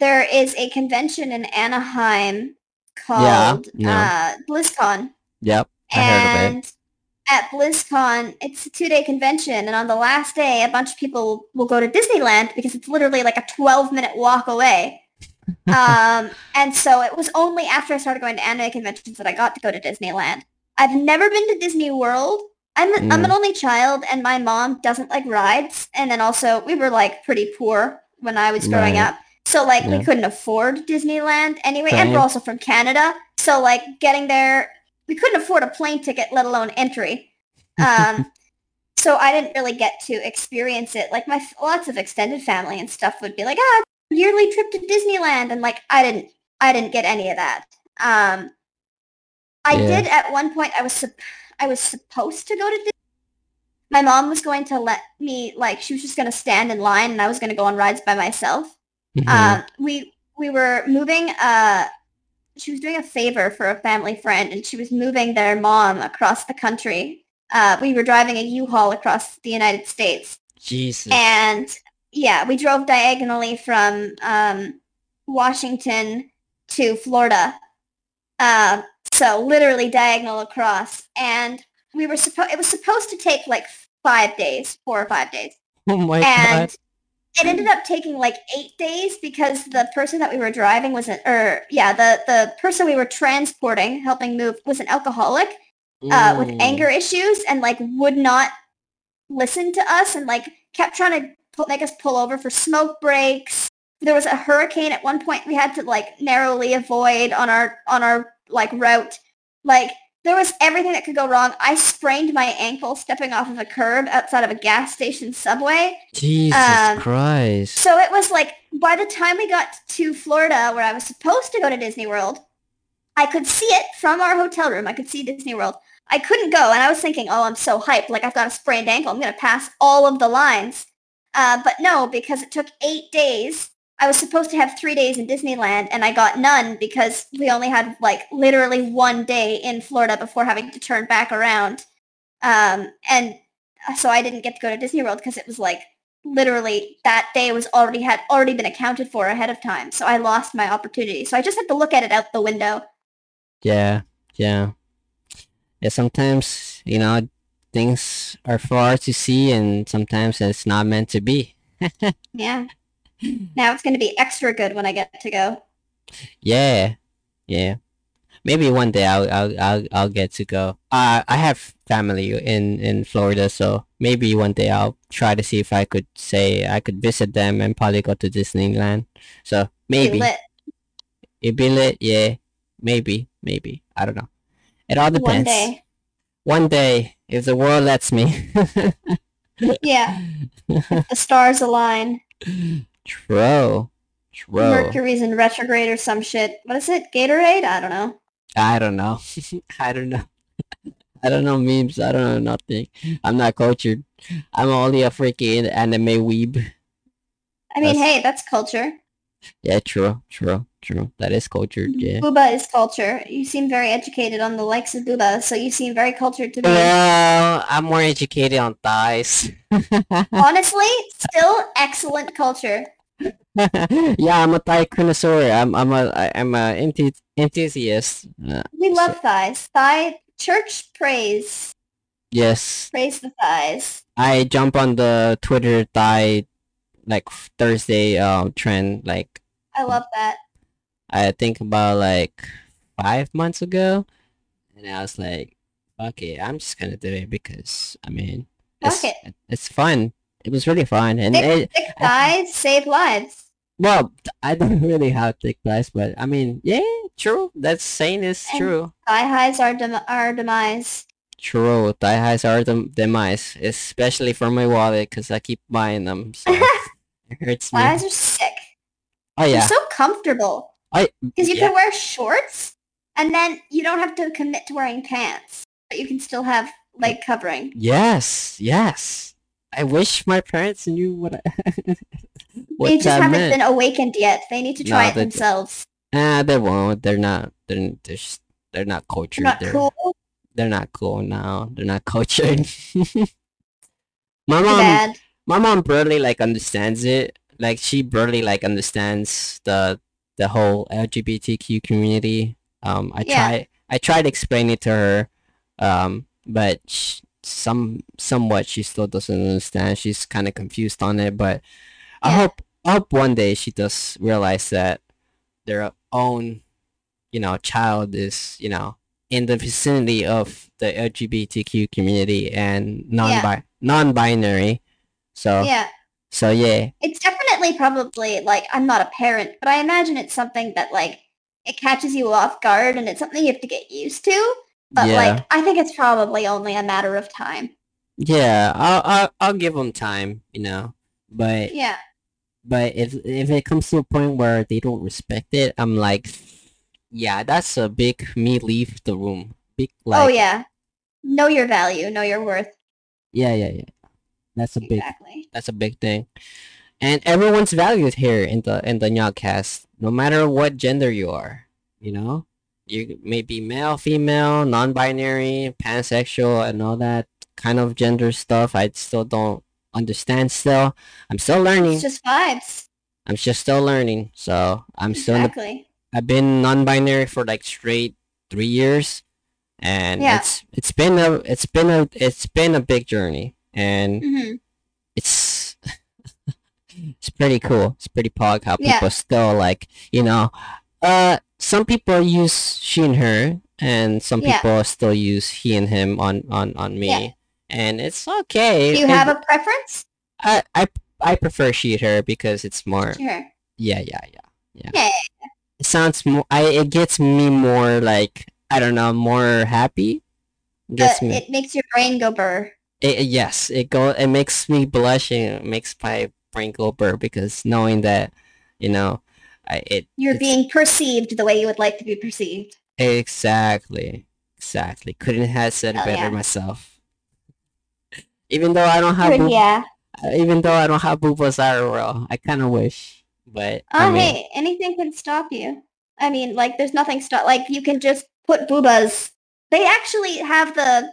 there is a convention in Anaheim called yeah. uh, BlizzCon. Yep. I heard of it. and at BlizzCon, it's a two-day convention, and on the last day, a bunch of people will go to Disneyland because it's literally like a 12-minute walk away. um, and so it was only after I started going to anime conventions that I got to go to Disneyland. I've never been to Disney World. I'm, I'm Mm. an only child, and my mom doesn't like rides. And then also, we were like pretty poor when I was growing Right. up. So like we couldn't afford Disneyland anyway, and we're also from Canada. So like getting there, we couldn't afford a plane ticket, let alone entry. Um, so I didn't really get to experience it. Like my lots of extended family and stuff would be like, ah, yearly trip to Disneyland, and like I didn't, I didn't get any of that. Um, I Yeah. did at one point. I was, sup- I was supposed to go to. Dis- my mom was going to let me, like, she was just going to stand in line, and I was going to go on rides by myself. Mhm. Um, we we were moving. Uh, she was doing a favor for a family friend, and she was moving their mom across the country. Uh, we were driving a U-Haul across the United States, Jesus. and yeah, we drove diagonally from um, Washington to Florida. Uh, so literally diagonal across, and we were supposed. It was supposed to take like five days, four or five days oh my and god. it ended up taking like eight days because the person that we were driving was an or yeah the the person we were transporting helping move was an alcoholic uh, with anger issues and like would not listen to us and like kept trying to pu- make us pull over for smoke breaks there was a hurricane at one point we had to like narrowly avoid on our on our like route like there was everything that could go wrong i sprained my ankle stepping off of a curb outside of a gas station subway Jesus um, Christ. so it was like by the time we got to Florida, where I was supposed to go to Disney World, I could see it from our hotel room. I could see Disney World. I couldn't go, and I was thinking, "Oh, I'm so hyped! Like I've got a sprained ankle. I'm gonna pass all of the lines." Uh, but no, because it took eight days. I was supposed to have three days in Disneyland, and I got none because we only had like literally one day in Florida before having to turn back around. Um, and so I didn't get to go to Disney World because it was like literally that day was already had already been accounted for ahead of time. So I lost my opportunity. So I just had to look at it out the window. Yeah, yeah. Yeah, sometimes, you know, things are far to see and sometimes it's not meant to be. Yeah. Now it's going to be extra good when I get to go. Yeah. Yeah. Maybe one day I'll I'll I'll, I'll get to go. Uh I have family in in Florida, so maybe one day I'll try to see if I could say I could visit them and probably go to Disneyland. So Be maybe lit it'd be lit, yeah. Maybe, maybe. I don't know. It all depends. one day. One day, if the world lets me. Yeah. If the stars align. True. True. Mercury's in retrograde or some shit. What is it? Gatorade? I don't know. I don't know. I don't know. I don't know memes. I don't know nothing. I'm not cultured. I'm only a freaking anime weeb. I mean, That's- hey, that's culture. Yeah, true, true, true. That is cultured. Yeah. Booba is culture. You seem very educated on the likes of Booba, so you seem very cultured to me. Well, I'm more educated on thighs. Honestly, still excellent culture. yeah, I'm a thigh connoisseur. I'm I'm a I'm a enthu- enthusiast. Uh, We love thighs. Thigh church praise. yes, Praise the thighs. I jump on the Twitter thigh like Thursday um trend like I love that. I think about like five months ago, and I was like, "Okay, I'm just gonna do it because I mean, it's, it. it's fun. It was really fun, and Thick, it, thick thighs save lives. well, I don't really have thick thighs, but I mean, yeah, true. That's saying is And- true. Thigh highs are dem- our demise. True, thigh highs are the demise, especially for my wallet because I keep buying them, so it hurts me. Thighs are sick. Oh They're yeah. so comfortable. I Because you yeah. can wear shorts and then you don't have to commit to wearing pants. But you can still have leg covering. Yes, yes. I wish my parents knew what I, what they just haven't meant. been awakened yet. They need to try No, it themselves. Ah, they won't. They're not. They're they're, just, they're not They're cultured. not they're cool. they're not cool now. They're not cultured. my mom, bad. my mom barely like understands it. Like she barely like understands the the whole LGBTQ community. Um, I Yeah. try I tried explaining it to her, um, but sh- some somewhat she still doesn't understand. She's kind of confused on it. But I Yeah. hope I hope one day she does realize that their own, you know, child is you know in the vicinity of the LGBTQ community and non bi non-binary. So Yeah. So yeah, It's definitely probably like I'm not a parent, but I imagine it's something that like it catches you off guard and it's something you have to get used to. But yeah, like I think it's probably only a matter of time. yeah. I'll, I'll I'll give them time, you know. But Yeah. but if if it comes to a point where they don't respect it, I'm like, yeah, that's a big me leave the room. Big oh, like oh yeah. Know your value, know your worth. yeah yeah yeah. That's a big Exactly. that's a big thing. And everyone's valued here in the in the NyaaCast, no matter what gender you are. You know, you may be male, female, non-binary, pansexual, and all that kind of gender stuff. I still don't understand. Still, I'm still learning. It's just vibes. I'm just still learning. So I'm still. In the, Exactly. I've been non-binary for like straight three years, and Yeah. it's it's been a it's been a it's been a big journey, and hmm it's it's pretty cool. It's pretty pog how Yeah. people still like you know, uh, some people use she and her, and some Yeah. people still use he and him on on on me, Yeah. and it's okay. Do you It- have a preference? I I I prefer she and her because it's more Sure. yeah yeah yeah yeah. Yeah. It sounds more. I it gets me more like I don't know more happy. Gets But me. it makes your brain go burr. It, yes, it go. It makes me blush and it makes my brain go burr because knowing that, you know, I it. You're being perceived the way you would like to be perceived. exactly, exactly. Couldn't have said it Oh, better yeah. myself. Even though I don't have, boob- yeah. even though I don't have boobas IRL, I kind of wish. But I Oh, mean, hey, anything can stop you. I mean, like, there's nothing stop. Like, you can just put boobas. They actually have the.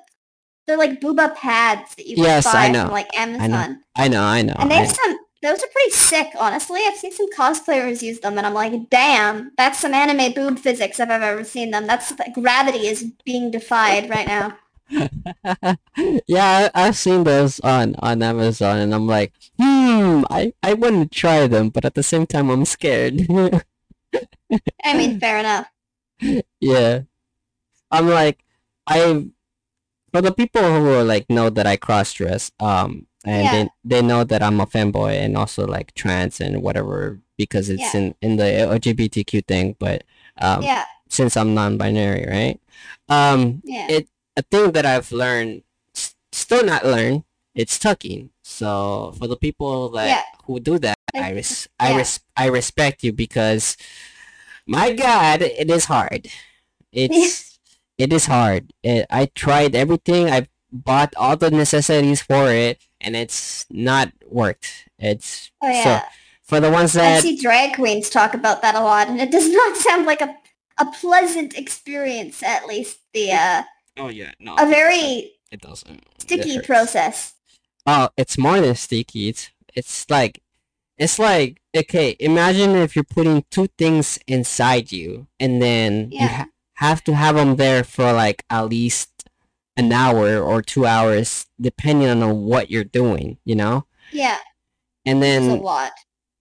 They're like booba pads that you can Yes, I buy know. from like know. Amazon, I know, I know. and they have some. Those are pretty sick, honestly. I've seen some cosplayers use them, and I'm like, damn, that's some anime boob physics if I've ever seen them. That's like, gravity is being defied right now. yeah, I, I've seen those on on Amazon, and I'm like, hmm, I I want to try them, but at the same time, I'm scared. I mean, fair enough. yeah, I'm like, I for the people who are like know that I cross dress, um, and Yeah. they they know that I'm a femboy and also like trans and whatever because it's Yeah. in in the LGBTQ thing, but um, Yeah, since I'm non-binary, right? Um, yeah. it a thing that I've learned, s- still not learned, it's tucking. So for the people that Yeah. who do that, I Like, res- I res- I respect you because, my God, it is hard. It's it is hard. It, I tried everything. I bought all the necessities for it, and it's not worked. It's Oh so for the ones that I see drag queens talk about that a lot, and it does not sound like a a pleasant experience. At least the uh, oh yeah no a very it doesn't sticky hurts. process. Oh, it's more than sticky. It's it's like it's like okay. Imagine if you're putting two things inside you, and then you Yeah. ha- have to have them there for like at least an hour or two hours, depending on what you're doing. You know, Yeah, and it's a then lot.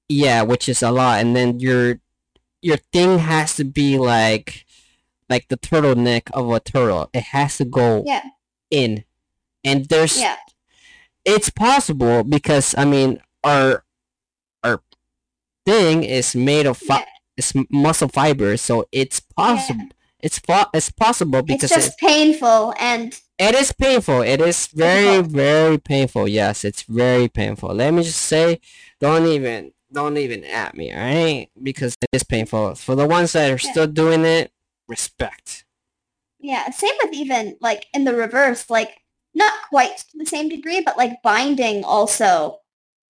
yeah, which is a lot, and then your your thing has to be like like the turtleneck of a turtle. It has to go Yeah, in, and there's yeah, it's possible because I mean our our thing is made of fi- yeah. it's muscle fibers, so it's possible. It's po- it's possible because It's just it, painful, and it is painful. It is very Difficult. very painful. Yes, it's very painful. Let me just say, don't even don't even at me, alright? Because it is painful. For the ones that are Yeah. still doing it, respect. Yeah, same with even like in the reverse, like not quite to the same degree, but like binding also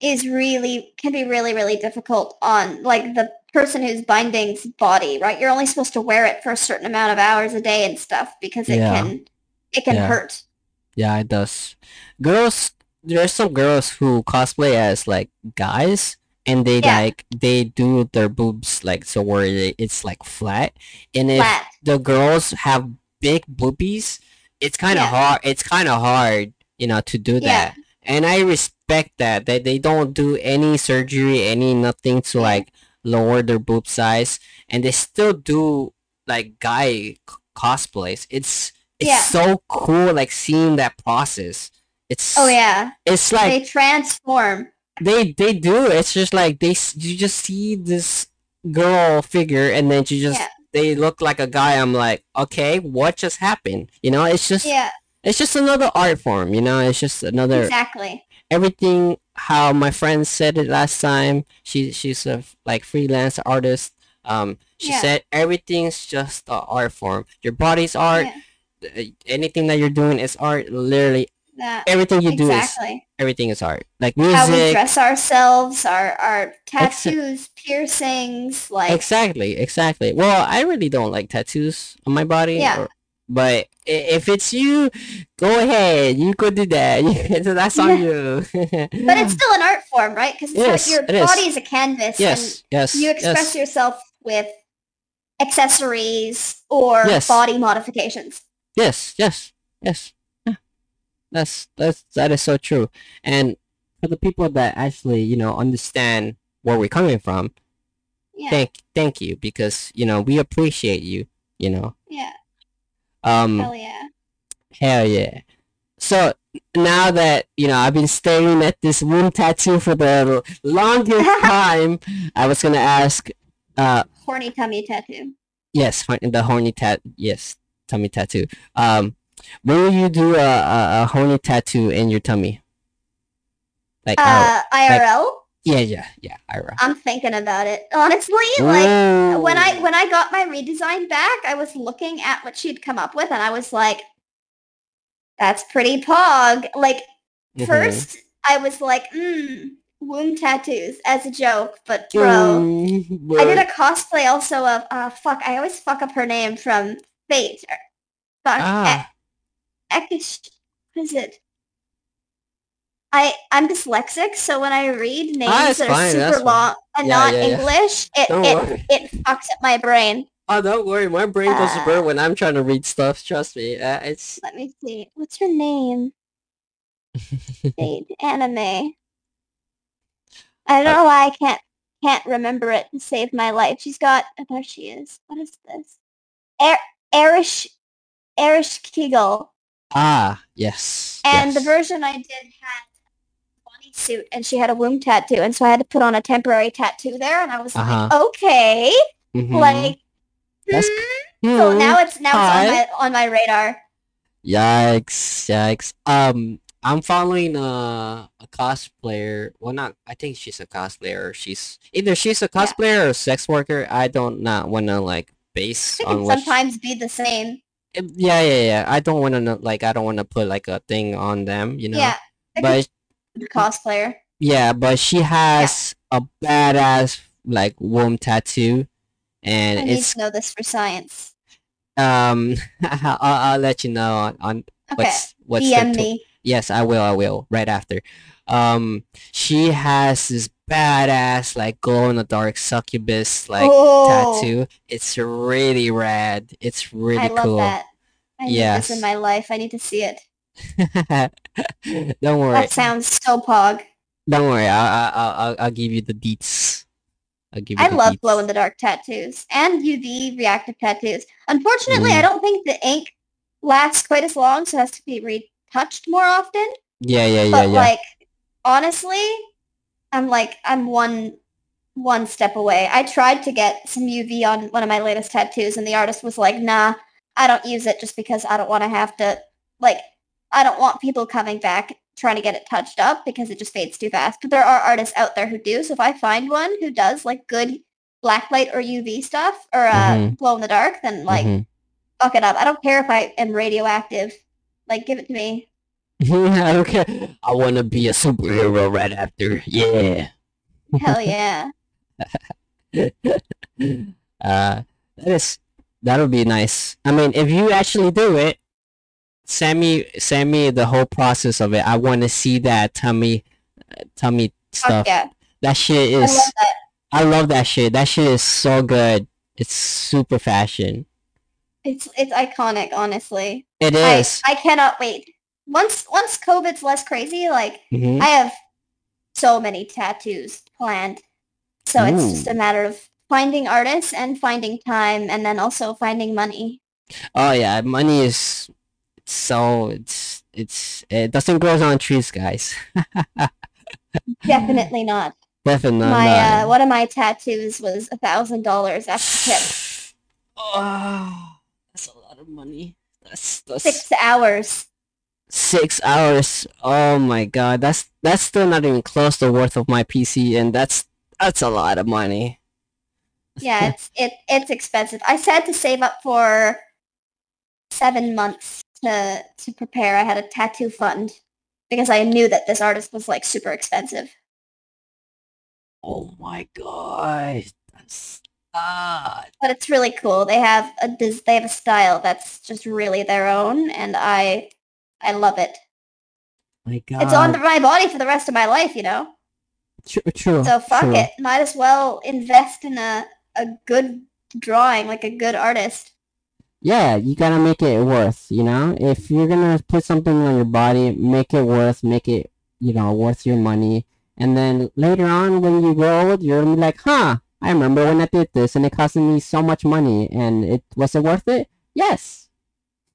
is really can be really really difficult on like the person who's binding's body, right? You're only supposed to wear it for a certain amount of hours a day and stuff because it Yeah. can it can Yeah. hurt. Yeah, it does. Girls, there's some girls who cosplay as like guys, and they Yeah. like they do their boobs like so where it's like flat, and if Flat. the girls have big boobies, it's kind of hard. It's kind of hard, you know, to do that. And I respect that that they don't do any surgery, any nothing to like lower their boob size, and they still do like guy c- cosplays. It's it's Yeah. so cool, like seeing that process. It's Oh yeah. it's like they transform. they they do. It's just like they you just see this girl figure, and then you just Yeah. they look like a guy. I'm like, okay, what just happened? You know, it's just Yeah, it's just another art form. You know, it's just another exactly. Everything. How my friend said it last time. She she's a like freelance artist. Um, she Yeah. said everything's just a art form. Your body's art. Yeah, uh, Anything that you're doing is art. Literally, that everything you do is exactly. everything is art. Like How we dress ourselves, our our Exa- tattoos, piercings, like Exactly, exactly. Well, I really don't like tattoos on my body. Yeah. or- but if it's you, go ahead. You could do that. That's on you. But it's still an art form, right? Because Yes, your body is a canvas, yes, yes. you express yes. yourself with accessories or Yes. body modifications. Yes, yes, yes. Yeah. That's that's that is so true. And for the people that actually, you know, understand where we're coming from, Yeah, thank thank you because, you know, we appreciate you, you know. yeah, Um hell yeah. hell yeah. So now that, you know, I've been staring at this womb tattoo for the longest time, I was going to ask uh Horny tummy tattoo. yes, the horny tat yes, tummy tattoo. Um when will you do a, a, a horny tattoo in your tummy? Like, uh, Uh, IRL. Yeah, yeah, yeah, Ira. I'm thinking about it. Honestly, like when I when I got my redesign back, I was looking at what she'd come up with, and I was like, "That's pretty pog." Like Mhm. first, I was like, "Hmm, womb tattoos" as a joke, but bro, Mm, I did a cosplay also of uh fuck. I always fuck up her name from Fate. Or, fuck, Ah. E- Ekish. What is it? I I'm dyslexic, so when I read names Ah, that are that's super fine. long and Yeah, not yeah, yeah. English, it Don't it, worry. it fucks up my brain. Oh, don't worry. My brain goes to Uh, burn when I'm trying to read stuff. Trust me. Uh, it's Let me see. What's her name? Anime. I don't know why I can't can't remember it to save my life. She's got oh, there she is. What is this? Er Erish Erish Kegel. ah yes. And the version I did had suit and she had a womb tattoo and so I had to put on a temporary tattoo there and I was Uh-huh. like, okay. Mhm. Like That's hmm. so now it's now Hi. it's on my on my radar. Yikes! Yikes! Um, I'm following a a cosplayer. Well, not. I think she's a cosplayer. She's either she's a Yeah. cosplayer or a sex worker. I don't not want to like base on sometimes be the same. Yeah, yeah, yeah. I don't want to like. I don't want to put like a thing on them. You know. Yeah. But a cosplayer. yeah, but she has a badass like womb tattoo, and I need it's to know this for science. um. I'll, I'll let you know on, on Okay. what's what's DM me. Yes, I will. I will right after. Um, she has this badass like glow in the dark succubus like oh, tattoo. It's really rad. It's really I love cool. that. I need this in my life. I need to see it. Don't worry. That sounds so pog. Don't worry. I I I'll, I'll I'll give you the deets. I'll give you. I love deets. glow in the dark tattoos and UV reactive tattoos. Unfortunately, Mm. I don't think the ink lasts quite as long, so it has to be retouched more often. Yeah, yeah, yeah, But yeah. like, honestly, I'm like I'm one one step away. I tried to get some UV on one of my latest tattoos, and the artist was like, "Nah, I don't use it just because I don't want to have to like." I don't want people coming back trying to get it touched up because it just fades too fast. But there are artists out there who do. So if I find one who does like good blacklight or UV stuff or uh, Mhm. glow in the dark, then like Mhm. fuck it up. I don't care if I am radioactive. Like give it to me. okay. I want to be a superhero right after. Yeah. Hell yeah. uh, that is that'll be nice. I mean, if you actually do it, send me send me the whole process of it. I want to see that tummy tummy stuff. Fuck yeah. That shit I is. love that. I love that shit. That shit is so good. It's super fashion. It's it's iconic, honestly. It is. I. I cannot wait. Once once COVID's less crazy, like Mhm. I have so many tattoos planned. So it's just a matter of finding artists and finding time and then also finding money. Oh yeah, money is so it's it's it doesn't grow on trees, guys. Definitely not. Definitely my not. uh one of my tattoos was a thousand dollars after tip. Oh, that's a lot of money. That's that's Six hours. six hours. Oh my god, that's that's still not even close to worth of my PC, and that's that's a lot of money. Yeah, it's it it's expensive. I said to save up for seven months to to prepare. I had a tattoo fund because I knew that this artist was like super expensive. Oh my god, that's ah. But it's really cool. They have a they have a style that's just really their own, and I I love it. My god. It's on my body for the rest of my life, you know. True, true. So fuck true. it. Might as well invest in a a good drawing, like a good artist. Yeah, you gotta make it worth, you know? If you're gonna put something on your body, make it worth, make it, you know, worth your money. And then later on, when you grow old, you're gonna be like, huh, I remember when I did this and it cost me so much money and it was it worth it? Yes.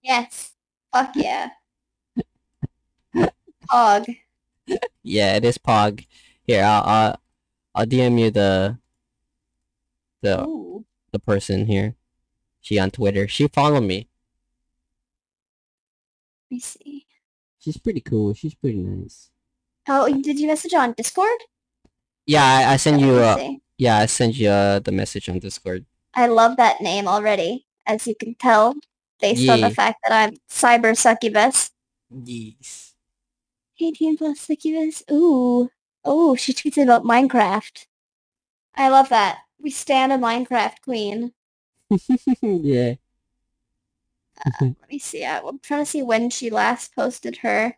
Yes. Fuck yeah. Pog. Yeah, it is Pog. Here, I'll, I'll, I'll DM you the, the, Ooh. the person here. She on Twitter. She followed me. Let me see. She's pretty cool. She's pretty nice. Oh, did you message on Discord? Yeah, I, I send you, me uh, yeah, I send you, uh, the message on Discord. I love that name already, as you can tell, based on the fact that I'm cyber succubus. Yes. 18 plus succubus. Ooh. Oh, she tweets about Minecraft. I love that. We stand a Minecraft queen. yeah. Uh, let me see. I- I'm trying to see when she last posted her.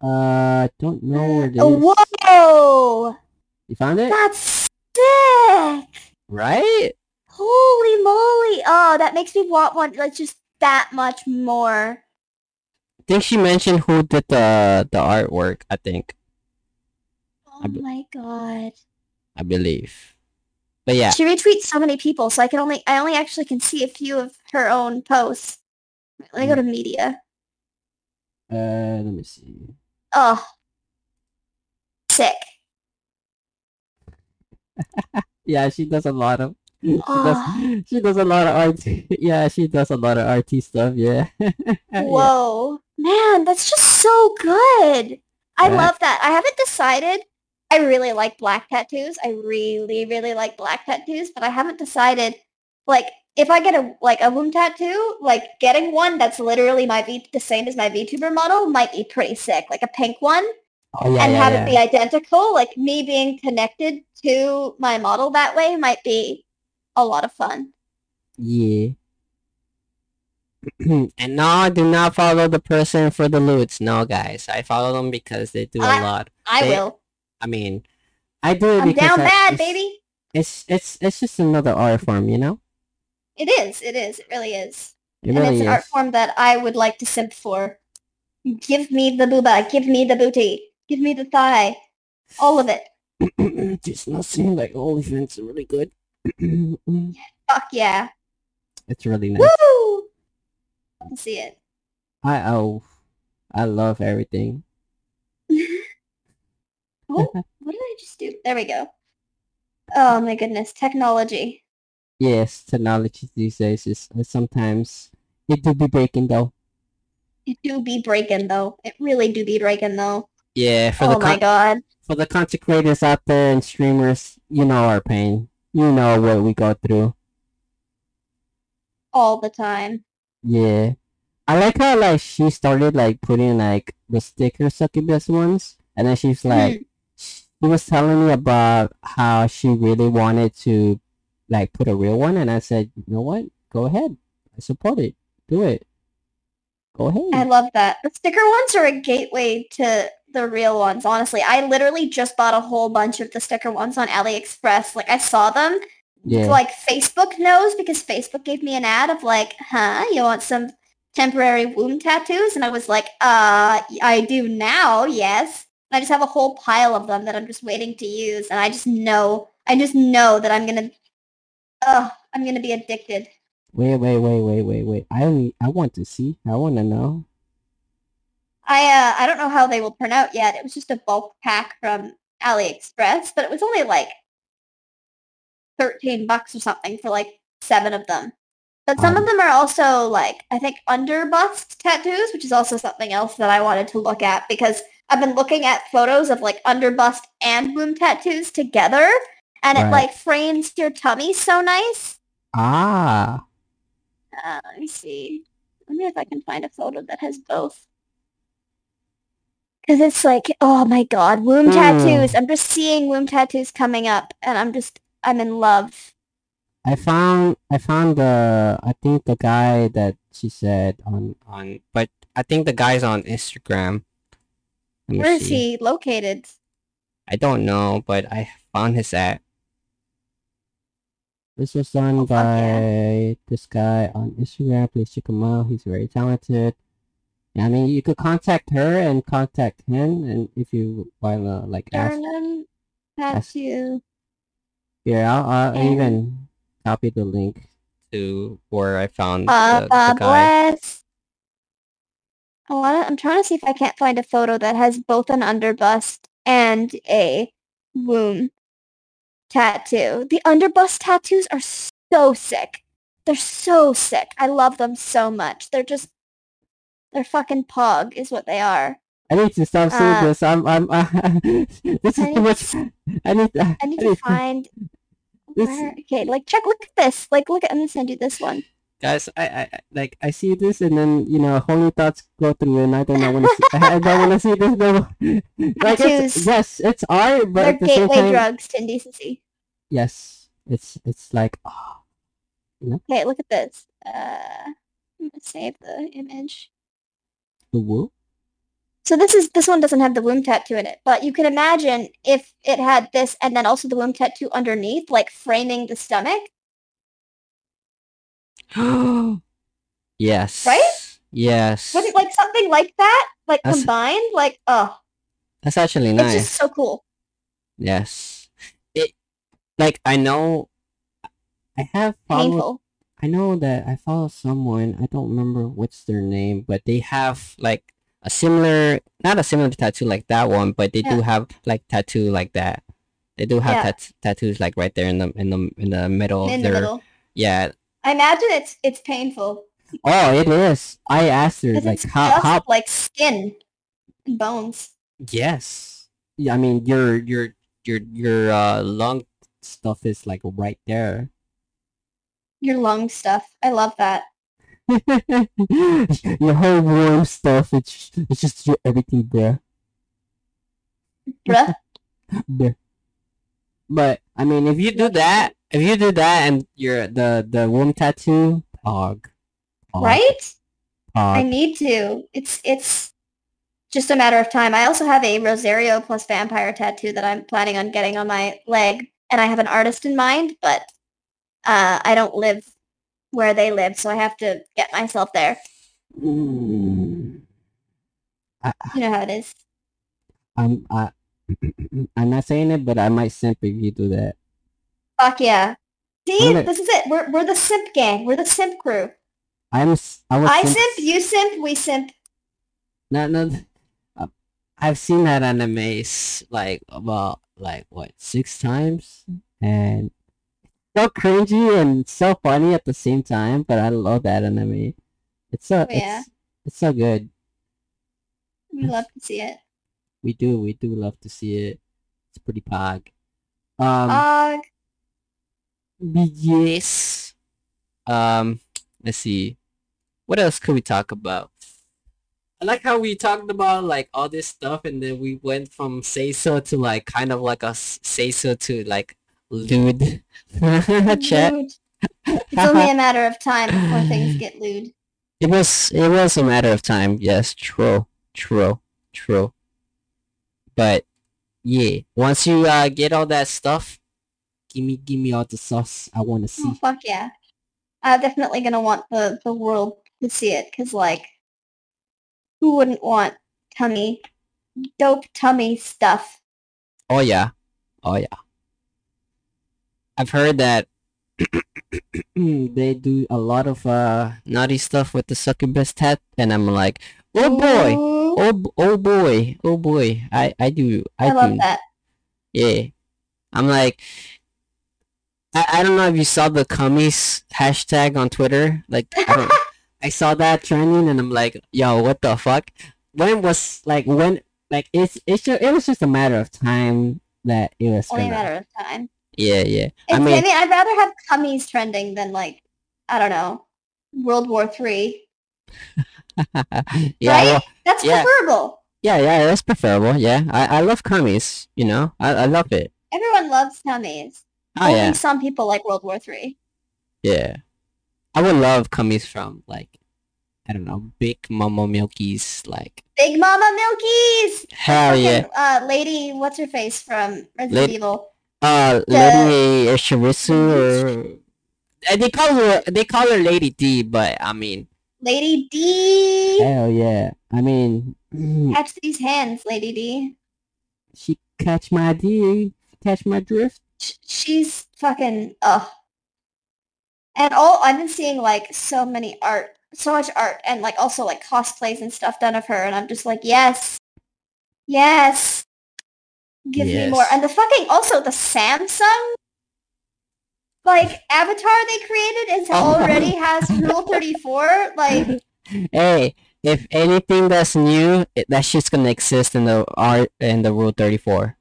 Uh, don't know where it uh, is. Oh, whoa! You found it? That's sick! Right? Holy moly! Oh, that makes me want one, like, just that much more. I think she mentioned who did the the artwork. I think Oh I be- my god. I believe. But yeah, She retweets so many people, so I can only, I only actually can see a few of her own posts. Let me go to media. uh, let me see. Oh. Sick. Yeah, she does a lot of. She Oh. does. She does a lot of art. Yeah, she does a lot of arty stuff. Yeah. Yeah. Whoa. Man, that's just so good. I Right. love that. I haven't decided. I really like black tattoos. I really, really like black tattoos, but I haven't decided like if I get a like a womb tattoo, like getting one that's literally my V the same as my VTuber model might be pretty sick. Like a pink one Oh yeah, and yeah, have yeah. it be identical. Like me being connected to my model that way might be a lot of fun. Yeah. and no, do not follow the person for the loots. No, guys, I follow them because they do a I- lot. I They- will. I mean, I do it I'm because down I- bad, it's- baby. It's it's it's just another art form, you know. It is. It is. It really is. It and really it's an is. art form that I would like to simp for. Give me the booba. Give me the booty. Give me the thigh. All of it. it Just not seem like all events are really good. Fuck yeah. it's really nice. Woo! Love to see it. I oh, I love everything. Oh, what did I just do? There we go. Oh my goodness. Technology. Yes, technology these days is is sometimes it do be breaking though. It do be breaking though. It really do be breaking though. Yeah, for oh the my con- god. for the content creators out there and streamers, you know our pain. You know what we go through. All the time. Yeah. I like how like she started like putting like the sticker succubus ones and then she's like hmm. She was telling me about how she really wanted to like put a real one and I said, you know what? Go ahead. I support it. Do it. Go ahead. I love that. The sticker ones are a gateway to the real ones, honestly. I literally just bought a whole bunch of the sticker ones on AliExpress. Like I saw them. yeah. Like Facebook knows because Facebook gave me an ad of like, huh, you want some temporary womb tattoos? And I was like, uh, I do now, yes. And I just have a whole pile of them that I'm just waiting to use. And I just know, I just know that I'm gonna, oh, I'm gonna be addicted. Wait, wait, wait, wait, wait, wait. I only I want to see. I want to know. I uh, I don't know how they will turn out yet. It was just a bulk pack from AliExpress, but it was only like 13 bucks or something for like seven of them. But some Um, of them are also like I think under bust tattoos, which is also something else that I wanted to look at because I've been looking at photos of like under bust and womb tattoos together and it like frames your tummy so nice. Ah. Uh, let me see. Let me if I can find a photo that has both. Because it's like, oh my god, womb Hmm. tattoos. I'm just seeing womb tattoos coming up, and I'm just, I'm in love. I found I found the I think the guy that she said on on but I think the guy's on Instagram. Where is see. he located? I don't know, but I found his at. This was done Oh, by yeah. this guy on Instagram. Please check him out. He's very talented. I mean, you could contact her and contact him, and if you wanna like ask, Sternum ask you. yeah, I'll, I'll And- even copy the link to where I found Uh, the, the guy. bless. I wanna, I'm trying to see if I can't find a photo that has both an underbust and a womb tattoo. The underbust tattoos are so sick. They're so sick. I love them so much. They're just, they're fucking pog is what they are. I need to stop saying Uh, this. I'm, I'm, this is I too need much. I need, I need to find This- where, okay, like check, look at this. Like, look at, I'm gonna send you this one. Guys. I, I, like, I see this, and then you know, holy thoughts go through, and I don't want to see. I, I don't want to see this. No. Like, it's, yes, it's art, but They're at the same gateway time, drugs to indecency. yes, it's, it's like, oh, Okay, look at this. Uh, I'm gonna save the image. the woo. So this is this one doesn't have the womb tattoo in it, but you can imagine if it had this and then also the womb tattoo underneath, like framing the stomach. yes. Right? Yes. Was it like something like that, like That's- combined? Like, oh, That's actually nice. it's just so cool. Yes. It like I know I have followed Painful. I know that I follow someone, I don't remember what's their name, but they have like a similar not a similar tattoo like that one, but they do have like tattoo like that. They do have Yeah. tat- tattoos like right there in the in the in the middle In of the their middle. yeah. I imagine it's it's painful. Oh, it is. I asked her like how how like skin and bones. yes. Yeah, I mean your your your your uh lung stuff is like right there. Your lung stuff. I love that. your whole warm stuff. It's it's just your everything, there. Bruh. bruh. But I mean, if you do that, if you do that, and you're the the womb tattoo, pog, pog, right? I need to. It's it's just a matter of time. I also have a Rosario plus vampire tattoo that I'm planning on getting on my leg, and I have an artist in mind, but uh, I don't live where they live, so I have to get myself there. Mm. I, You know how it is. I'm I, I'm not saying it, but I might simp if you do that. Fuck yeah. See, this is it. We're we're the simp gang. We're the simp crew. I'm I simp- simp, you simp, we simp. No, no. uh, I've seen that anime like about like what six times, and so cringy and so funny at the same time. But I love that anime. It's a Oh, yeah. it's It's so good. We love to see it. We do. We do love to see it. It's pretty pog. Um. Ugh. Yes. Um. Let's see. What else could we talk about? I like how we talked about like all this stuff, and then we went from say so to like kind of like a say so to like lewd chat. Lewd. It's only a matter of time before things get lewd. It was it was a matter of time. Yes, true, true, true. But yeah, once you uh, get all that stuff, give me give me all the sauce. I want to see. Oh see. fuck yeah! I'm definitely gonna want the the world to see it because like, who wouldn't want tummy, dope tummy stuff? Oh yeah, oh yeah. I've heard that they do a lot of uh naughty stuff with the succubus tat, and I'm like, oh boy, Ooh, oh oh boy, oh boy. I I do I, I love do that. yeah. I'm like, I, I don't know if you saw the cummies hashtag on Twitter. Like I I saw that trending, and I'm like, yo, what the fuck? When was like when like it's it's just, it was just a matter of time that it was Only a matter of time. yeah yeah. It's, I I mean mean, I'd rather have cummies trending than like, I don't know, World War Three. yeah right? well, That's yeah. preferable. yeah yeah that's preferable. Yeah, I I love cummies. You know, I I love it. Everyone loves tummies. Oh Only yeah some people like World War Three. yeah. I would love cummies from like I don't know big Mama Milkies like Big Mama Milkies. hell yeah. Uh, Lady, what's her face from Resident Lady- Evil? Uh, Lady Shirisu or uh, they call her they call her Lady D, but I mean Lady D. hell yeah. I mean Catch these hands, Lady D. she catch my D, catch my drift. Sh- she's fucking ugh. And all I've been seeing like so many art, so much art, and like also like cosplays and stuff done of her, and I'm just like, yes, yes, give me more. And the fucking also the Samsung like avatar they created is already has Rule 34. Like, Hey, if anything that's new, it, that shit's gonna exist in the art in the Rule Thirty Four.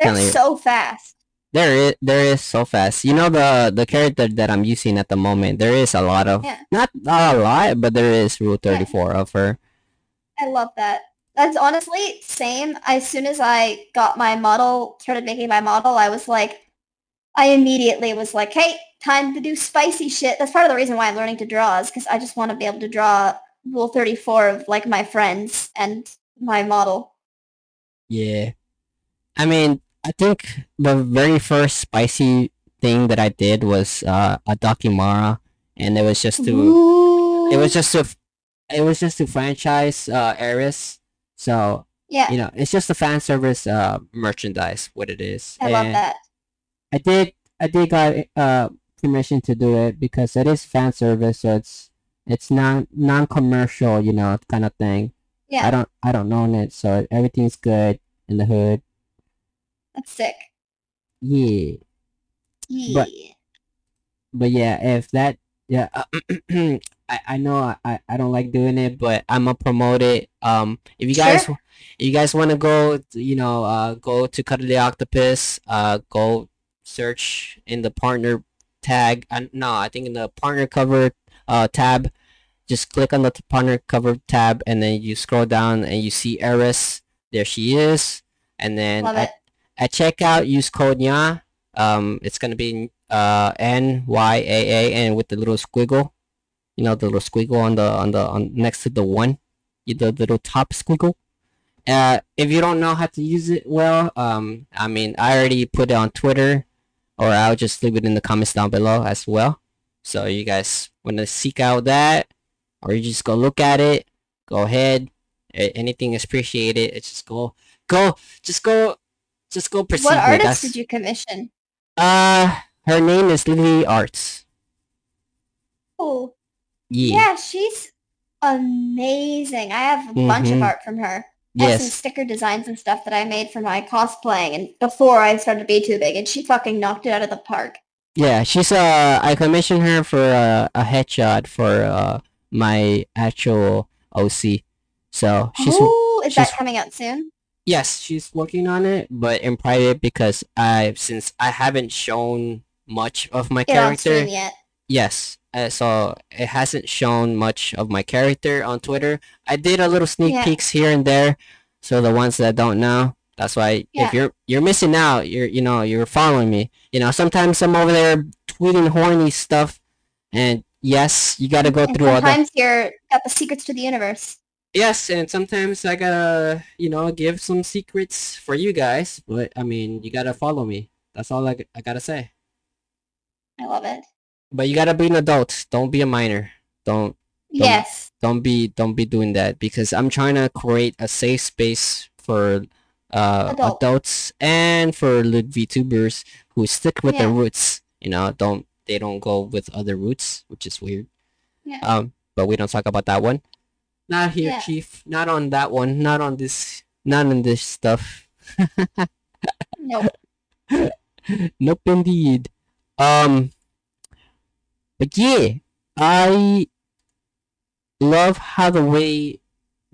They're so fast. There is there is so fast. You know the the character that I'm using at the moment. There is a lot of Yeah. not not a lot, but there is Rule Thirty Four of her. I love that. That's honestly same. As soon as I got my model, started making my model, I was like, I immediately was like, hey, time to do spicy shit. That's part of the reason why I'm learning to draw is because I just want to be able to draw Rule 34 of like my friends and my model. Yeah. I mean, I think the very first spicy thing that I did was uh, a Dakimakura, and it was just to Ooh. it was just to it was just to franchise uh, Eris. So yeah, you know, it's just a fan service uh, merchandise. What it is. I love that. I did I did got uh permission to do it because it is fan service, so it's it's non non commercial, you know, kind of thing. Yeah, I don't I don't own it, so everything's good in the hood. That's sick. Yeah. Yeah. But- but yeah, if that yeah, I I know I I don't like doing it, but I'm gonna promote it. Um, if you guys Sure. if you guys want to go, you know, uh, go to cut the Octopus. Uh, go search in the partner tag. Uh, no, I think in the partner cover uh tab. Just click on the partner cover tab, and then you scroll down, and you see Eris. There she is, and then at checkout, use code NYA. Um, it's gonna be uh N Y A A and with the little squiggle, you know, the little squiggle on the on the on next to the one, the little top squiggle. Uh, if you don't know how to use it well, um, I mean, I already put it on Twitter, or I'll just leave it in the comments down below as well. So you guys want to seek out that, or you just go look at it, go ahead. Anything is appreciated. It's just go, go, just go, just go proceed. What artist that. did you commission? Uh, her name is Lily Arts. Oh, Yeah. yeah, she's amazing. I have a bunch of Mhm. art from her. Have some Yes. sticker designs and stuff that I made for my cosplaying and before I started to be too big and she fucking knocked it out of the park. Yeah. She's uh, I commissioned her for uh, a headshot for uh my actual OC. So she's oh, is that she's- coming out soon? Yes, she's working on it, but in private because I since I haven't shown much of my It character. yet. Yes, uh, so it hasn't shown much of my character on Twitter. I did a little sneak Yeah. peeks here and there, so the ones that don't know, that's why Yeah. if you're you're missing out, you're you know you're following me. You know sometimes I'm over there tweeting horny stuff, and yes, you got to go And through all that. sometimes you're got the secrets to the universe. Yes, and sometimes I gotta you know give some secrets for you guys, but I mean you gotta follow me. That's all I, I gotta say. I love it. But you gotta be an adult. Don't be a minor. Don't Yes. don't be don't be doing that because I'm trying to create a safe space for uh Adult. adults and for lit VTubers who stick with their roots. You know, don't they don't go with other roots, which is weird. Yeah. Um, but we don't talk about that one. Not here, Yeah. Chief. Not on that one. Not on this. Not on this stuff. Nope. nope, indeed. Um, but yeah, I love how the way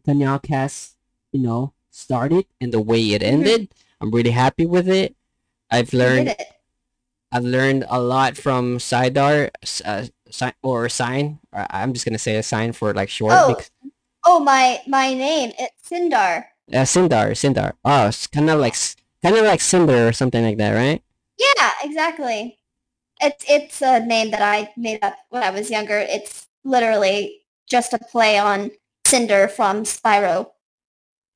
the NyaaCast, you know, started and the way it Mhm. ended. I'm really happy with it. I've learned. I've learned a lot from Sidar, uh, si- or Sign. I'm just gonna say a sign for like short. Oh. bec- Oh, my my name. It's Syndar. uh, Syndar, Syndar. Oh, it's kind of like kind of like Cinder or something like that, right? Yeah, exactly. It's it's a name that I made up when I was younger. It's literally just a play on Cinder from Spyro.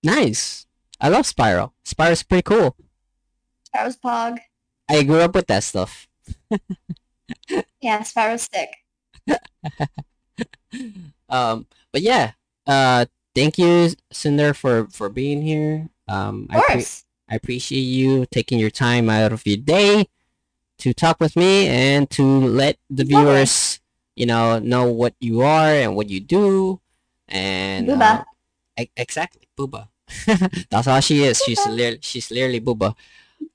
Nice. I love Spyro. Spyro's pretty cool. Spyro's Pog. I grew up with that stuff. Yeah, Spyro's Stick. Um, but yeah, uh, thank you, Syndar, for for being here. Um, Of I pre- course. I appreciate you taking your time out of your day to talk with me and to let the viewers, you know, know what you are and what you do. And Booba. uh, e- exactly, Booba. That's all she is. She's Booba. lit- she's literally Booba.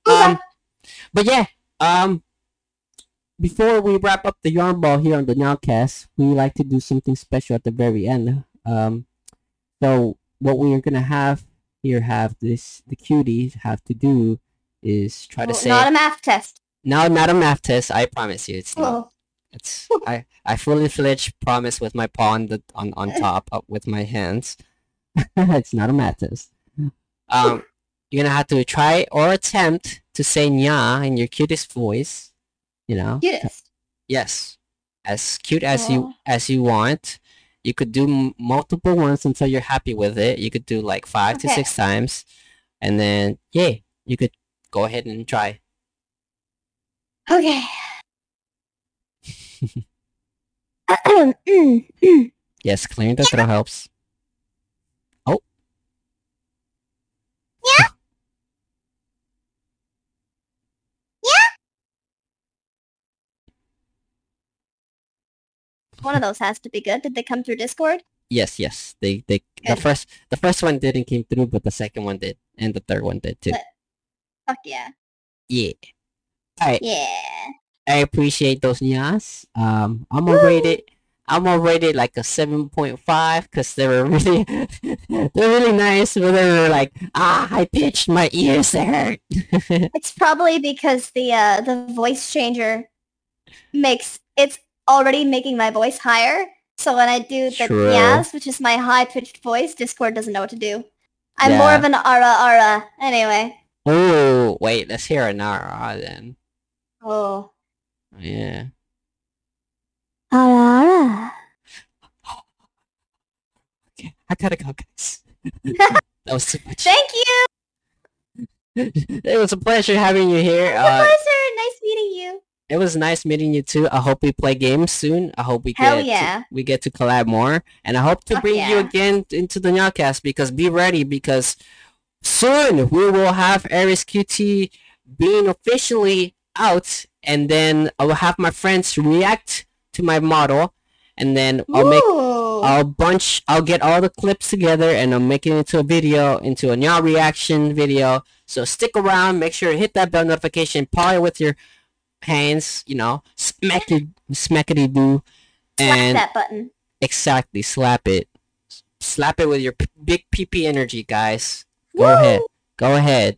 Booba. Um, but yeah, um, before we wrap up the yarn ball here on the NyaaCast, we like to do something special at the very end. Um, so what we are gonna have here, have this the cuties have to do is try to Oh, say not a math test. no, not a math test. I promise you, it's not. Oh, It's I I fully fledged promise with my paw on the on on top up with my hands. it's not a math test. Um, you're gonna have to try or attempt to say nya in your cutest voice. You know. cutest. Yes, as cute as you Oh. as you want. You could do m- multiple ones until you're happy with it. You could do like five to six times, and then yeah, you could go ahead and try. Okay. Mm, mm. Yes, clearing the throat helps. Oh. Yeah. Yeah. One of those has to be good. Did they come through Discord? Yes, yes. They they the first the first one didn't came through, but the second one did, and the third one did too. But- Fuck yeah. Yeah. Alright, Yeah. I appreciate those nyas. Um, I'm gonna rate it. I'm gonna rate it like a seven point five because they were really they're really nice, but they were like ah I pitched, my ears hurt. It's probably because the uh, the voice changer makes it's already making my voice higher. So when I do the True. yes, which is my high pitched voice, Discord doesn't know what to do. I'm more of an ara ara. Anyway. oh wait, let's hear an ara then. Oh. Yeah. Ara ara. Okay, I gotta go, guys. that was too much. Thank you. it was a pleasure having you here. Uh, pleasure. Nice meeting you. It was nice meeting you too. I hope we play games soon. I hope we Hell get yeah. to, we get to collab more, and I hope to Fuck bring you again into the NyaaCast because be ready because soon we will have Aries QT being officially out, and then I will have my friends react to my model, and then I'll make Ooh. I'll bunch I'll get all the clips together and I'll make it into a video, into a Nya reaction video. So stick around, make sure to hit that bell notification, it with your hands, you know, smack it smackety do. Slap that button. Exactly. Slap it. Slap it with your p- big PP energy, guys. Go Woo! ahead. Go ahead.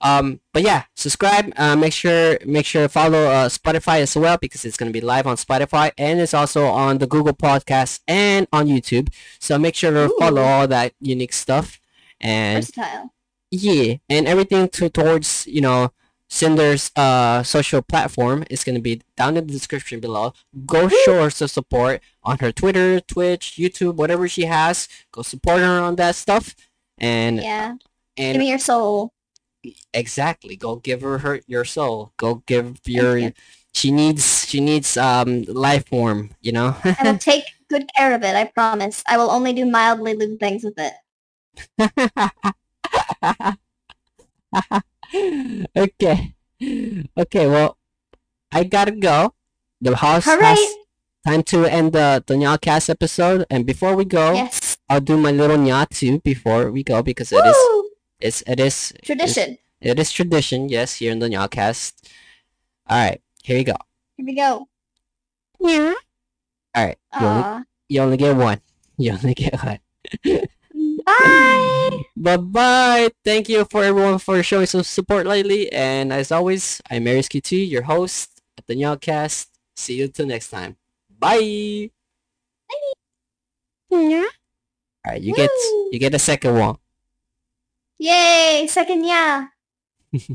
Um, but yeah, subscribe. Uh, make sure make sure follow uh, Spotify as well because it's gonna be live on Spotify and it's also on the Google Podcast and on YouTube. So make sure to follow all that unique stuff. And Versatile. yeah, and everything to, towards you know Syndar's uh social platform is gonna be down in the description below. Go show her some support on her Twitter, Twitch, YouTube, whatever she has. Go support her on that stuff. And Yeah. and Give me your soul. exactly, go give her her your soul. Go give your. you. She needs she needs um life form. You know. I will take good care of it, I promise. I will only do mildly lewd things with it. okay. Okay, well, I gotta go. The house All has right. time to end the the NyaaCast episode. And before we go, Yes. I'll do my little nya too before we go because it is Woo! it's it is Tradition. it is tradition. Yes, here in the NyaaCast. All right, here you go. Here we go. Yeah. All right, you only, uh. you only get one. You only get one. Bye. Bye bye. Thank you for everyone for showing some support lately. And as always, I'm Marius T, your host at the NyaaCast. See you till next time. Bye. Yeah. All right, you get you get a second one. Yay! Second yeah.